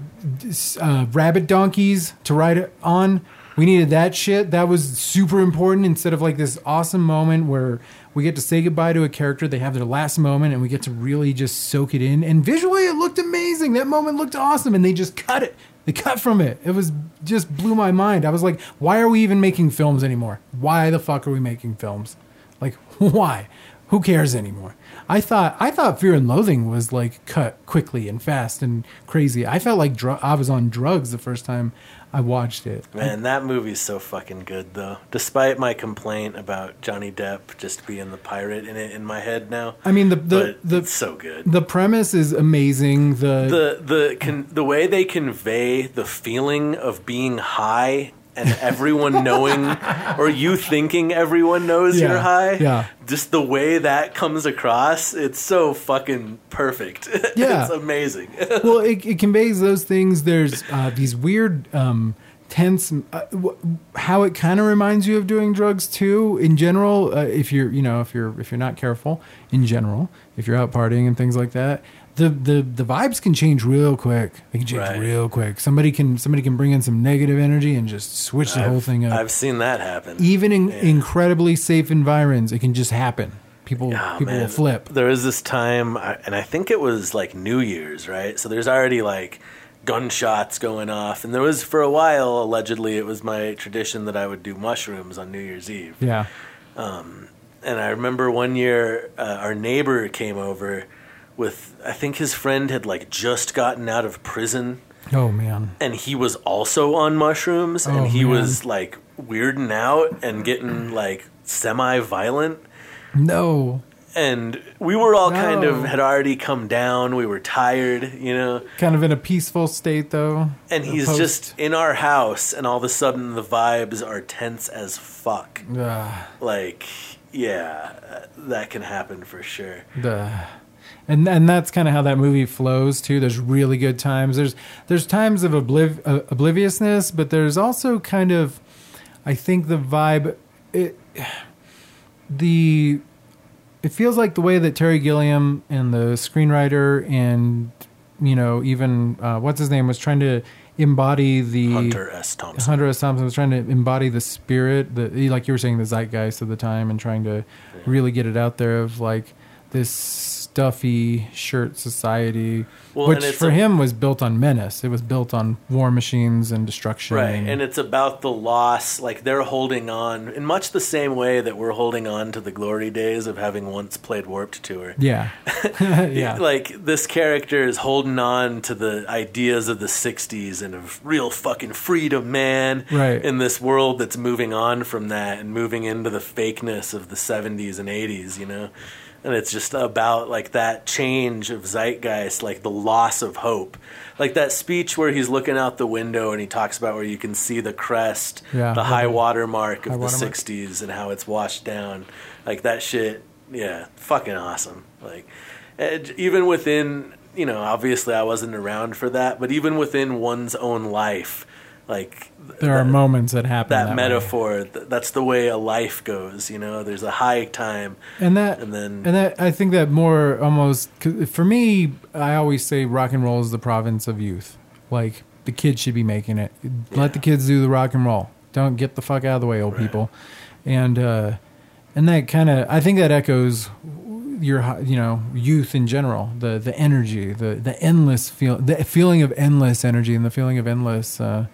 uh, rabbit donkeys to ride it on. We needed that shit. That was super important. Instead of like this awesome moment where we get to say goodbye to a character, they have their last moment, and we get to really just soak it in. And visually, it looked amazing. That moment looked awesome, and they just cut it. They cut from it. It was just blew my mind. I was like, why are we even making films anymore? Why the fuck are we making films? Why? Who cares anymore? I thought I thought Fear and Loathing was like cut quickly and fast and crazy. I felt like dr- I was on drugs the first time I watched it. Man, that movie's so fucking good, though. Despite my complaint about Johnny Depp just being the pirate in it in my head now. I mean the the the it's so good. the premise is amazing. The, the the con- the way they convey the feeling of being high and everyone knowing or you thinking everyone knows Yeah, you're high. yeah. Just the way that comes across, it's so fucking perfect. Yeah. it's amazing. well, it, it conveys those things. There's uh, these weird, um, tense. Uh, w- how it kind of reminds you of doing drugs too. In general, uh, if you're, you know, if you're if you're not careful, in general, if you're out partying and things like that, the the the vibes can change real quick. They can change Right. real quick. Somebody can somebody can bring in some negative energy and just switch the whole I've- thing up. I've seen that happen. Even in incredibly safe environments, it can just happen. People Oh, people will flip. There was this time, and I think it was like New Year's, right? So there's already like gunshots going off, and there was for a while allegedly it was my tradition that I would do mushrooms on New Year's Eve. Yeah. And I remember one year uh, our neighbor came over with I think his friend had like just gotten out of prison Oh man. and he was also on mushrooms Oh, and he man. was like weirding out and getting like semi-violent No. and we were all kind of had already come down we were tired you know Kind of in a peaceful state though. and he's Post- just in our house and all of a sudden the vibes are tense as fuck Ugh. like yeah, that can happen for sure. the and and that's kind of how that movie flows too. There's really good times. There's there's times of obliv- uh, obliviousness, but there's also kind of, I think the vibe, it, the, it feels like the way that Terry Gilliam and the screenwriter and you know even uh, what's his name was trying to embody the Hunter S. Thompson. Hunter S. Thompson was trying to embody the spirit, the like you were saying, the zeitgeist of the time, and trying to really get it out there of like this stuffy shirt society, Well, which for a- him was built on menace. It was built on war machines and destruction. Right, and it's about the loss. Like they're holding on in much the same way that we're holding on to the glory days of having once played Warped Tour. yeah, yeah, Like this character is holding on to the ideas of the '60s and of real fucking freedom, man. Right. In this world that's moving on from that and moving into the fakeness of the '70s and '80s, you know. And it's just about like that change of zeitgeist, like the loss of hope. Like that speech where he's looking out the window and he talks about where you can see the crest, Yeah. the high water mark of High the water mark. 60s and how it's washed down. Like that shit, yeah, fucking awesome. Like even within, you know, obviously I wasn't around for that, but even within one's own life, like there are moments that happen. that, that metaphor, th- that's the way a life goes, you know. There's a high time and that and then and that I think that more almost for me, I always say rock and roll is the province of youth. Like the kids should be making it. Let the kids do the rock and roll. Don't get the fuck out of the way, old Right. people. And uh, and that kind of I think that echoes your you know youth in general. The the energy, the the endless feel, the feeling of endless energy, and the feeling of endless. Uh,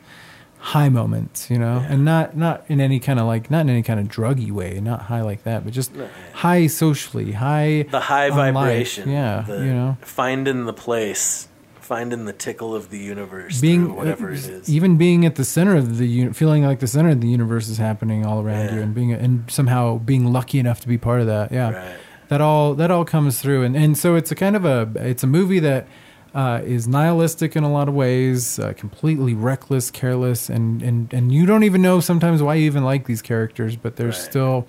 high moments you know and not not in any kind of like not in any kind of druggy way not high like that but just No, yeah. high socially high the high life. vibration. yeah the, you know finding the place, finding the tickle of the universe, being through whatever uh, it is. even being at the center of the feeling like the center of the universe is happening all around you and being and somehow being lucky enough to be part of that yeah Right. that all that all comes through and and so it's a kind of a it's a movie that uh, is nihilistic in a lot of ways, uh, completely reckless, careless, and, and and you don't even know sometimes why you even like these characters, but there's Right. still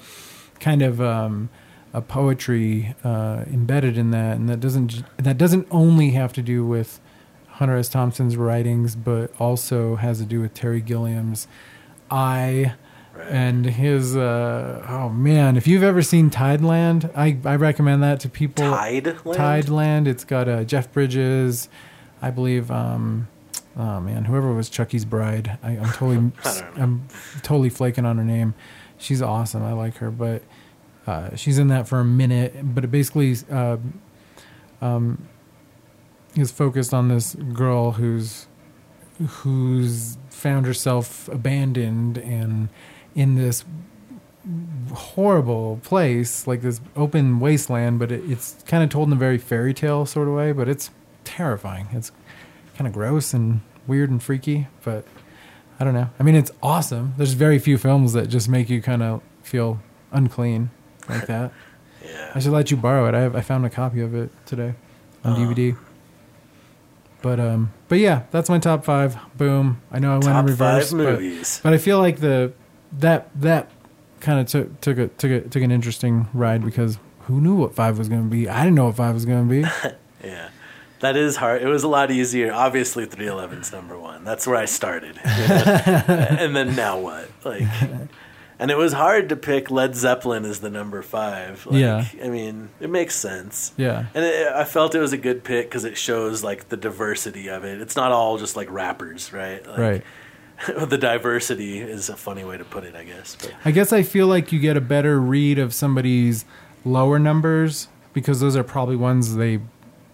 kind of um, a poetry uh, embedded in that, and that doesn't that doesn't only have to do with Hunter S. Thompson's writings, but also has to do with Terry Gilliam's eye Right. And his. Uh, oh man, if you've ever seen Tideland, I I recommend that to people. tideland Tideland. It's got uh, Jeff Bridges, I believe. Um, oh man, whoever was Chucky's bride, I, I'm totally, i'm totally flaking on her name. She's awesome. I like her, but uh, she's in that for a minute. But it basically uh, um, is focused on this girl who's who's found herself abandoned and in this horrible place, like this open wasteland, but it, it's kind of told in a very fairy tale sort of way, but it's terrifying. It's kind of gross and weird and freaky, but I don't know. I mean, it's awesome. There's very few films that just make you kind of feel unclean like that. Yeah. I should let you borrow it. I have, I found a copy of it today on Oh. DVD. But um, but yeah, that's my top five. Boom. I know I went Top in reverse, five but- movies. but I feel like the that that kind of took took a took a took an interesting ride because who knew what five was going to be? I didn't know what five was going to be. Yeah. That is hard. It was a lot easier. Obviously, 311's number one. That's where I started. you know? and then now what? Like, and it was hard to pick Led Zeppelin as the number five. Like, Yeah. I mean, it makes sense. Yeah. And it, I felt it was a good pick because it shows like the diversity of it. It's not all just like rappers, right? Like, right. the diversity is a funny way to put it, I guess. But I guess I feel like you get a better read of somebody's lower numbers because those are probably ones they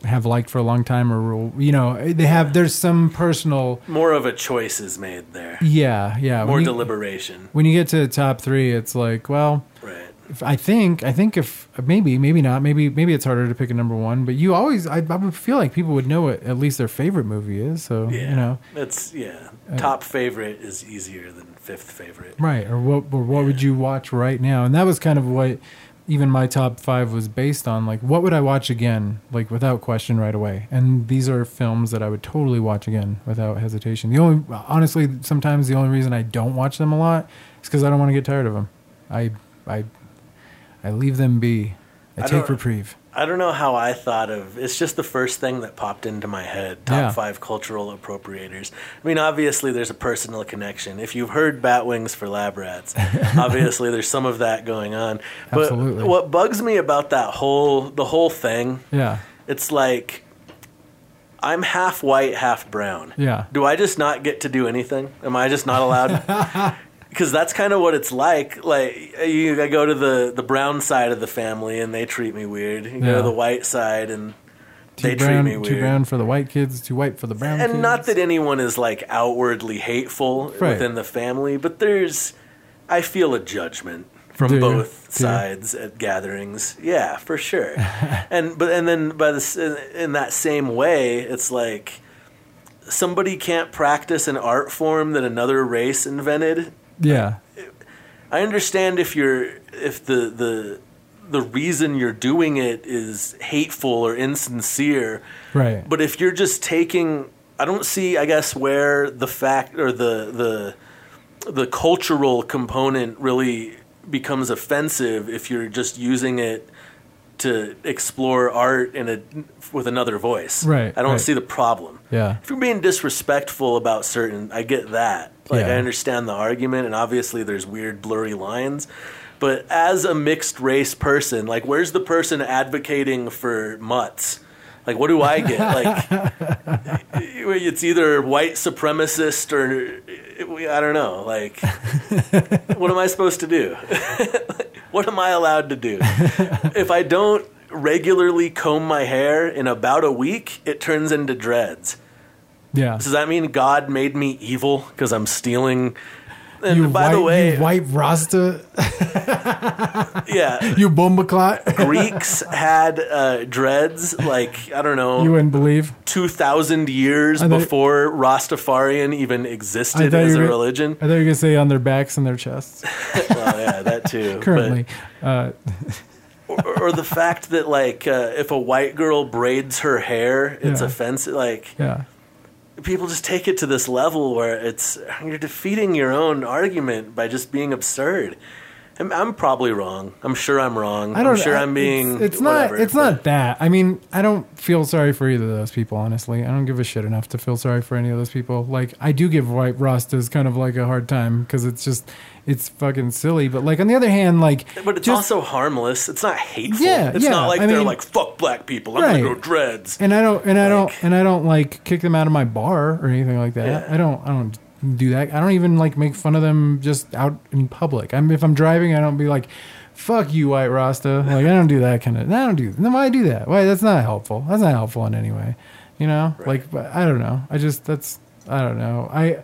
have liked for a long time or you know they have there's some personal more of a choice is made there. yeah yeah More when you, deliberation, when you get to the top three it's like well right? If I think I think if maybe maybe not maybe maybe it's harder to pick a number one but you always I, I would feel like people would know what at least their favorite movie is so Yeah, you know. that's yeah. Uh, top favorite is easier than fifth favorite. right or what or what would you watch right now? And that was kind of what even my top five was based on like what would i watch again like without question right away? And these are films that i would totally watch again without hesitation. The only honestly sometimes the only reason i don't watch them a lot is because i don't want to get tired of them i i I leave them be. I, I take reprieve. I don't know how I thought of. It's just the first thing that popped into my head. Top Yeah. five cultural appropriators. I mean, obviously there's a personal connection. If you've heard Bat Wings for Lab Rats, obviously there's some of that going on. But Absolutely. what bugs me about that whole the whole thing, Yeah. it's like I'm half white, half brown. Yeah. Do I just not get to do anything? Am I just not allowed? Because that's kind of what it's like. Like you, I go to the the brown side of the family and they treat me weird. You go to the white side and Too they brown, treat me weird. Too brown for the white kids, too white for the brown kids. and not that anyone is like outwardly hateful Right. within the family, but there's, I feel a judgment from Do both Do you? sides at gatherings. Yeah, for sure. and but and then by in, in that same way, it's like somebody can't practice an art form that another race invented. Yeah. I understand if you're if the the the reason you're doing it is hateful or insincere. Right. But if you're just taking, I don't see, I guess, where the fact or the the the cultural component really becomes offensive if you're just using it to explore art in a with another voice. Right, I don't right. see the problem. Yeah. If you're being disrespectful about certain, I get that. Like Yeah. I understand the argument, and obviously there's weird, blurry lines. But as a mixed race person, like where's the person advocating for mutts? Like what do I get? Like it's either white supremacist or I don't know. Like what am I supposed to do? what am I allowed to do? if I don't regularly comb my hair in about a week, it turns into dreads. Yeah. Does that mean God made me evil because I'm stealing? And you by white, the way, you white Rasta, yeah, you bombaclot. Greeks had uh, dreads like I don't know, you wouldn't believe. two thousand years thought- before Rastafarian even existed as a religion. I thought you were gonna say on their backs and their chests. well, yeah, that too. Currently, uh, or, or the fact that like uh, if a white girl braids her hair, it's Yeah. offensive. Like yeah, people just take it to this level where it's you're defeating your own argument by just being absurd. I'm, I'm probably wrong. I'm sure I'm wrong. I don't. I'm sure I- I'm being. It's, it's whatever, not. It's but- not that. I mean, I don't feel sorry for either of those people. Honestly, I don't give a shit enough to feel sorry for any of those people. Like, I do give white Rastas kind of like a hard time because it's just, it's fucking silly. But like on the other hand, like, But it's just- also harmless. It's not hateful. Yeah, it's yeah, not like I they're mean- like fuck black people. I'm Right. gonna go dreads. and I don't, and I don't, and I don't like kick them out of my bar or anything like that. Yeah. I don't, I don't do that. I don't even like make fun of them just out in public. I'm if I'm driving, I don't be like, "Fuck you, white Rasta." Like I don't do that kind of. I don't do. Then why do that? Why? That's not helpful. That's not helpful in any way. You know, like but I don't know. I just that's I don't know. I.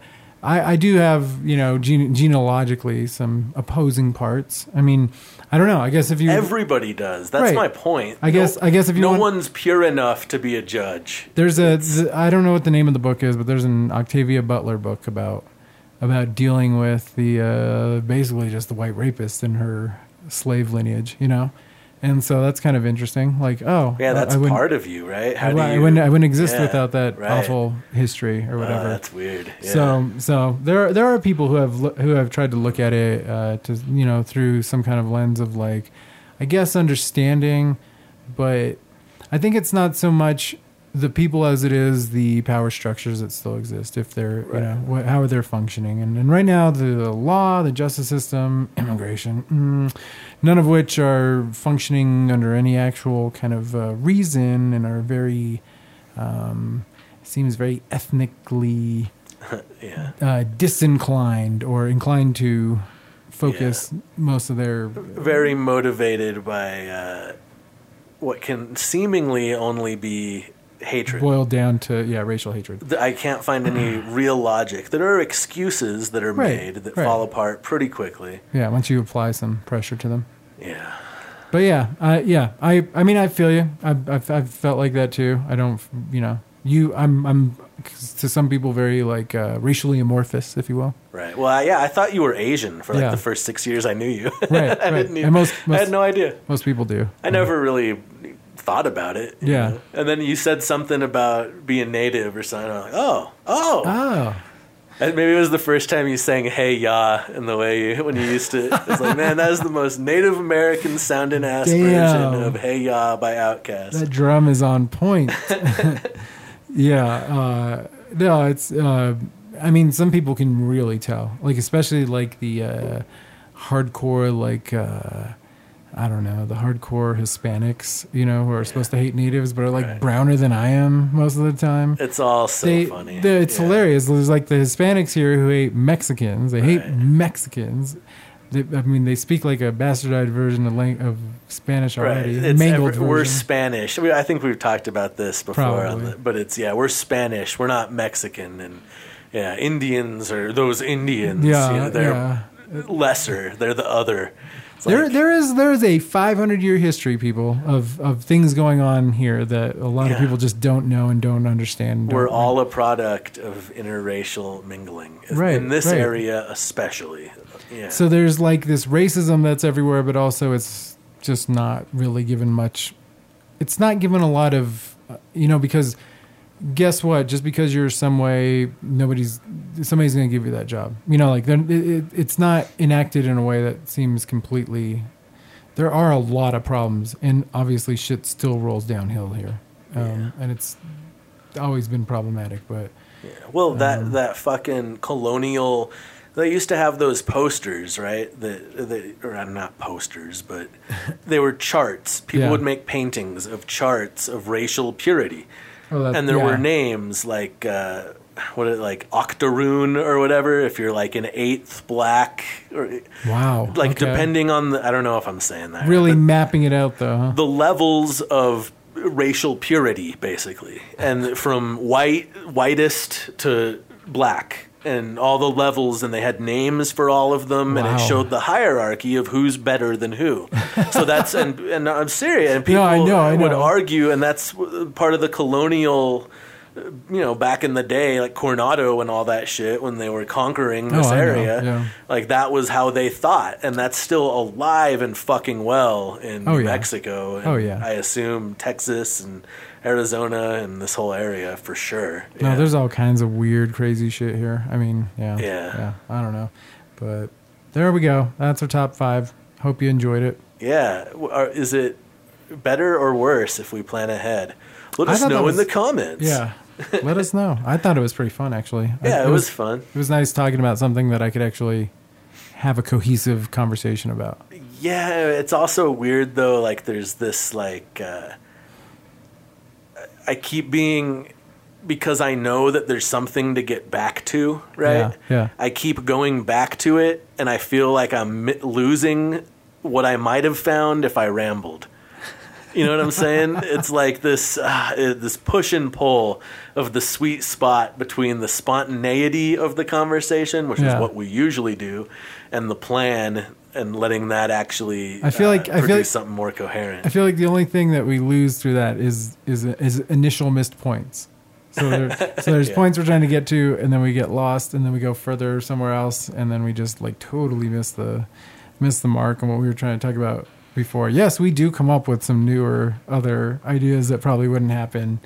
I, I do have, you know, gene- genealogically some opposing parts. I mean, I don't know. I guess if you Everybody does. That's Right. my point. I guess- I guess if you no want- one's pure enough to be a judge. There's a I don't know what the name of the book is, but there's an Octavia Butler book about about dealing with the uh, basically just the white rapist in her slave lineage, you know, and so that's kind of interesting. Like, oh, Yeah, that's I wouldn't, part of you, right? How I, do I wouldn't I wouldn't exist Yeah, without that right. awful history or Oh, whatever. that's weird. Yeah. So, so there there are people who have who have tried to look at it uh, to you know through some kind of lens of like, I guess understanding, but I think it's not so much the people as it is the power structures that still exist. If they're you know what, how are they're functioning, and and right now the law, the justice system, immigration, mm, none of which are functioning under any actual kind of uh, reason and are very. Um, seems very ethnically yeah. uh, disinclined or inclined to focus most of their Very motivated by uh, what can seemingly only be hatred. boiled down to yeah racial hatred. I can't find any real logic. There are excuses that are Right, made that right. fall apart pretty quickly. Yeah, once you apply some pressure to them. Yeah. But yeah, I yeah, I I mean I feel you. I've I've, I've felt like that too. I don't you know you I'm I'm to some people very like uh, racially amorphous, if you will. Right. Well, I, yeah, I thought you were Asian for like Yeah. the first six years I knew you. Right, I right. didn't even, And most- I had no idea. Most people do. I never really thought about it. Yeah. know? And then you said something about being native or something. I'm like, oh, oh, Oh, And maybe it was the first time you sang "Hey Ya" in the way you, when you used to. It's like, man, that is the most Native American sounding ass version of "Hey Ya" by Outkast. that drum is on point. yeah, uh, no, it's. Uh, I mean, some people can really tell, like especially like the uh, hardcore, like uh, I don't know, the hardcore Hispanics, you know, who are supposed to hate natives but are like Right. browner than I am most of the time. It's all so they, funny. they- it's Yeah. hilarious. There's like the Hispanics here who hate Mexicans. They hate Mexicans. They, I mean, they speak like a bastardized version of, lang- of Spanish Right. already. It's mangled every- we're. Spanish. We, I think we've talked about this before, the, but it's yeah, we're Spanish. We're not Mexican, and yeah, Indians are those Indians. Yeah, you know, they're yeah. lesser. They're the other. There, like- there is there is a 500 year history, people, of of things going on here that a lot of people just don't know and don't understand. we're don't- all a product of interracial mingling, Right, in this right. area especially. Yeah. So there's like this racism that's everywhere, but also it's just not really given much. It's not given a lot of, uh, you know, because guess what? Just because you're some way, nobody's somebody's going to give you that job. You know, like it, it, it's not enacted in a way that seems completely. There are a lot of problems, and obviously, shit still rolls downhill here, um, and it's always been problematic. But yeah. Well, that Um, that fucking colonial. They used to have those posters, right? That, that or uh, not posters, but they were charts. People Yeah. would make paintings of charts of racial purity, oh, that, and there yeah. were names like uh, what it like octoroon or whatever. If you're like an eighth black, or wow, like okay. depending on the, I don't know if I'm saying that really but mapping it out though. Huh? the levels of racial purity basically and from white whitest to black and all the levels and they had names for all of them and it showed the hierarchy of who's better than who so that's and and i'm serious and people No, I know, I would argue and that's part of the colonial you know, back in the day, like Coronado and all that shit, when they were conquering this Oh, area, yeah. like that was how they thought, and that's still alive and fucking well in Oh, New yeah. Mexico. And Oh, yeah. I assume Texas and Arizona and this whole area for sure. No, Yeah. there's all kinds of weird, crazy shit here. I mean, yeah, Yeah. yeah. I don't know, but there we go. That's our top five. Hope you enjoyed it. yeah. Are, is it better or worse if we plan ahead? Let us know in the comments. Yeah, let us know. I thought it was pretty fun, actually. I- yeah, it, was, fun. It was nice talking about something that I could actually have a cohesive conversation about. Yeah, it's also weird though. Like, there's this like, uh, I keep being because I know that there's something to get back to, right? Yeah, yeah. I keep going back to it, and I feel like I'm losing what I might have found if I rambled. You know what I'm saying? it's like this uh, this push and pull of the sweet spot between the spontaneity of the conversation, which Yeah. is what we usually do, and the plan, and letting that actually I feel uh, like- I feel produce like- something more coherent. I feel like the only thing that we lose through that is is is initial missed points. So, there, so there's Yeah. points we're trying to get to, and then we get lost, and then we go further somewhere else, and then we just like totally miss the miss the mark on what we were trying to talk about before. Yes, we do come up with some newer other ideas that probably wouldn't happen.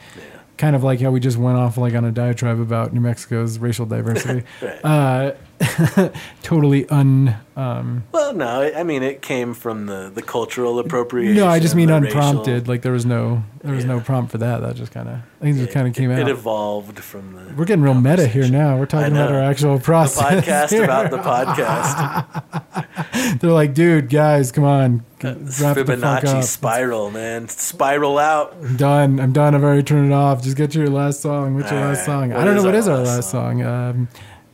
Kind of like how we just went off like on a diatribe about New Mexico's racial diversity. Right. uh, totally un. Um, well, no, I mean it came from the, the cultural appropriation. no, I just mean unprompted. racial- Like there was no there was no prompt for that. That just kind of I think it just kind of came it, out. It evolved from the We're getting real meta here now. We're talking about our actual the process. podcast here. about the podcast. They're like, dude, guys, come on, the fuck Fibonacci spiral, man. Spiral out. I'm done. I'm done. I've already turned it off. Just get to your last song. What's your last right. song? What I don't know What is our last last song. Um,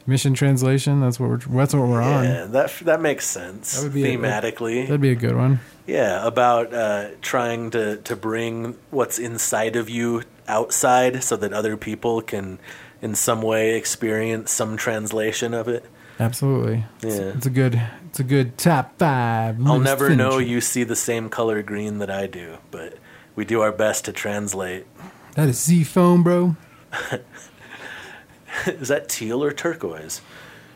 mission translation. That's what we're. That's what we're on. Yeah, that that makes sense That would be a- thematically. That'd be a good one. yeah, about uh, trying to to bring what's inside of you outside, so that other people can, in some way, experience some translation of it. Absolutely. It's, Yeah. it's a good. It's a good top five. I'll never finish. know you see the same color green that I do, but we do our best to translate. That is Z phone, bro. Is that teal or turquoise?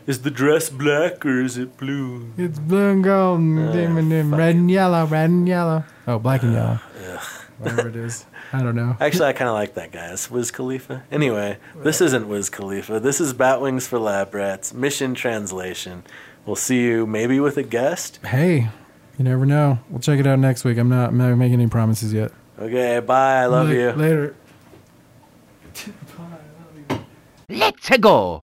Is the dress black or is it blue? It's blue and gold, and ah, dim and dim, red and yellow, red and yellow. Oh, black and yellow. whatever it is. I don't know. Actually, I kind of like that guy. It's Wiz Khalifa. Anyway, this isn't Wiz Khalifa. This is Bat Wings for Lab Rats, Mission Translation. We'll see you maybe with a guest. Hey, you never know. We'll check it out next week. I'm not, I'm not making any promises yet. Okay, bye. I love La- you. Later. Let's go.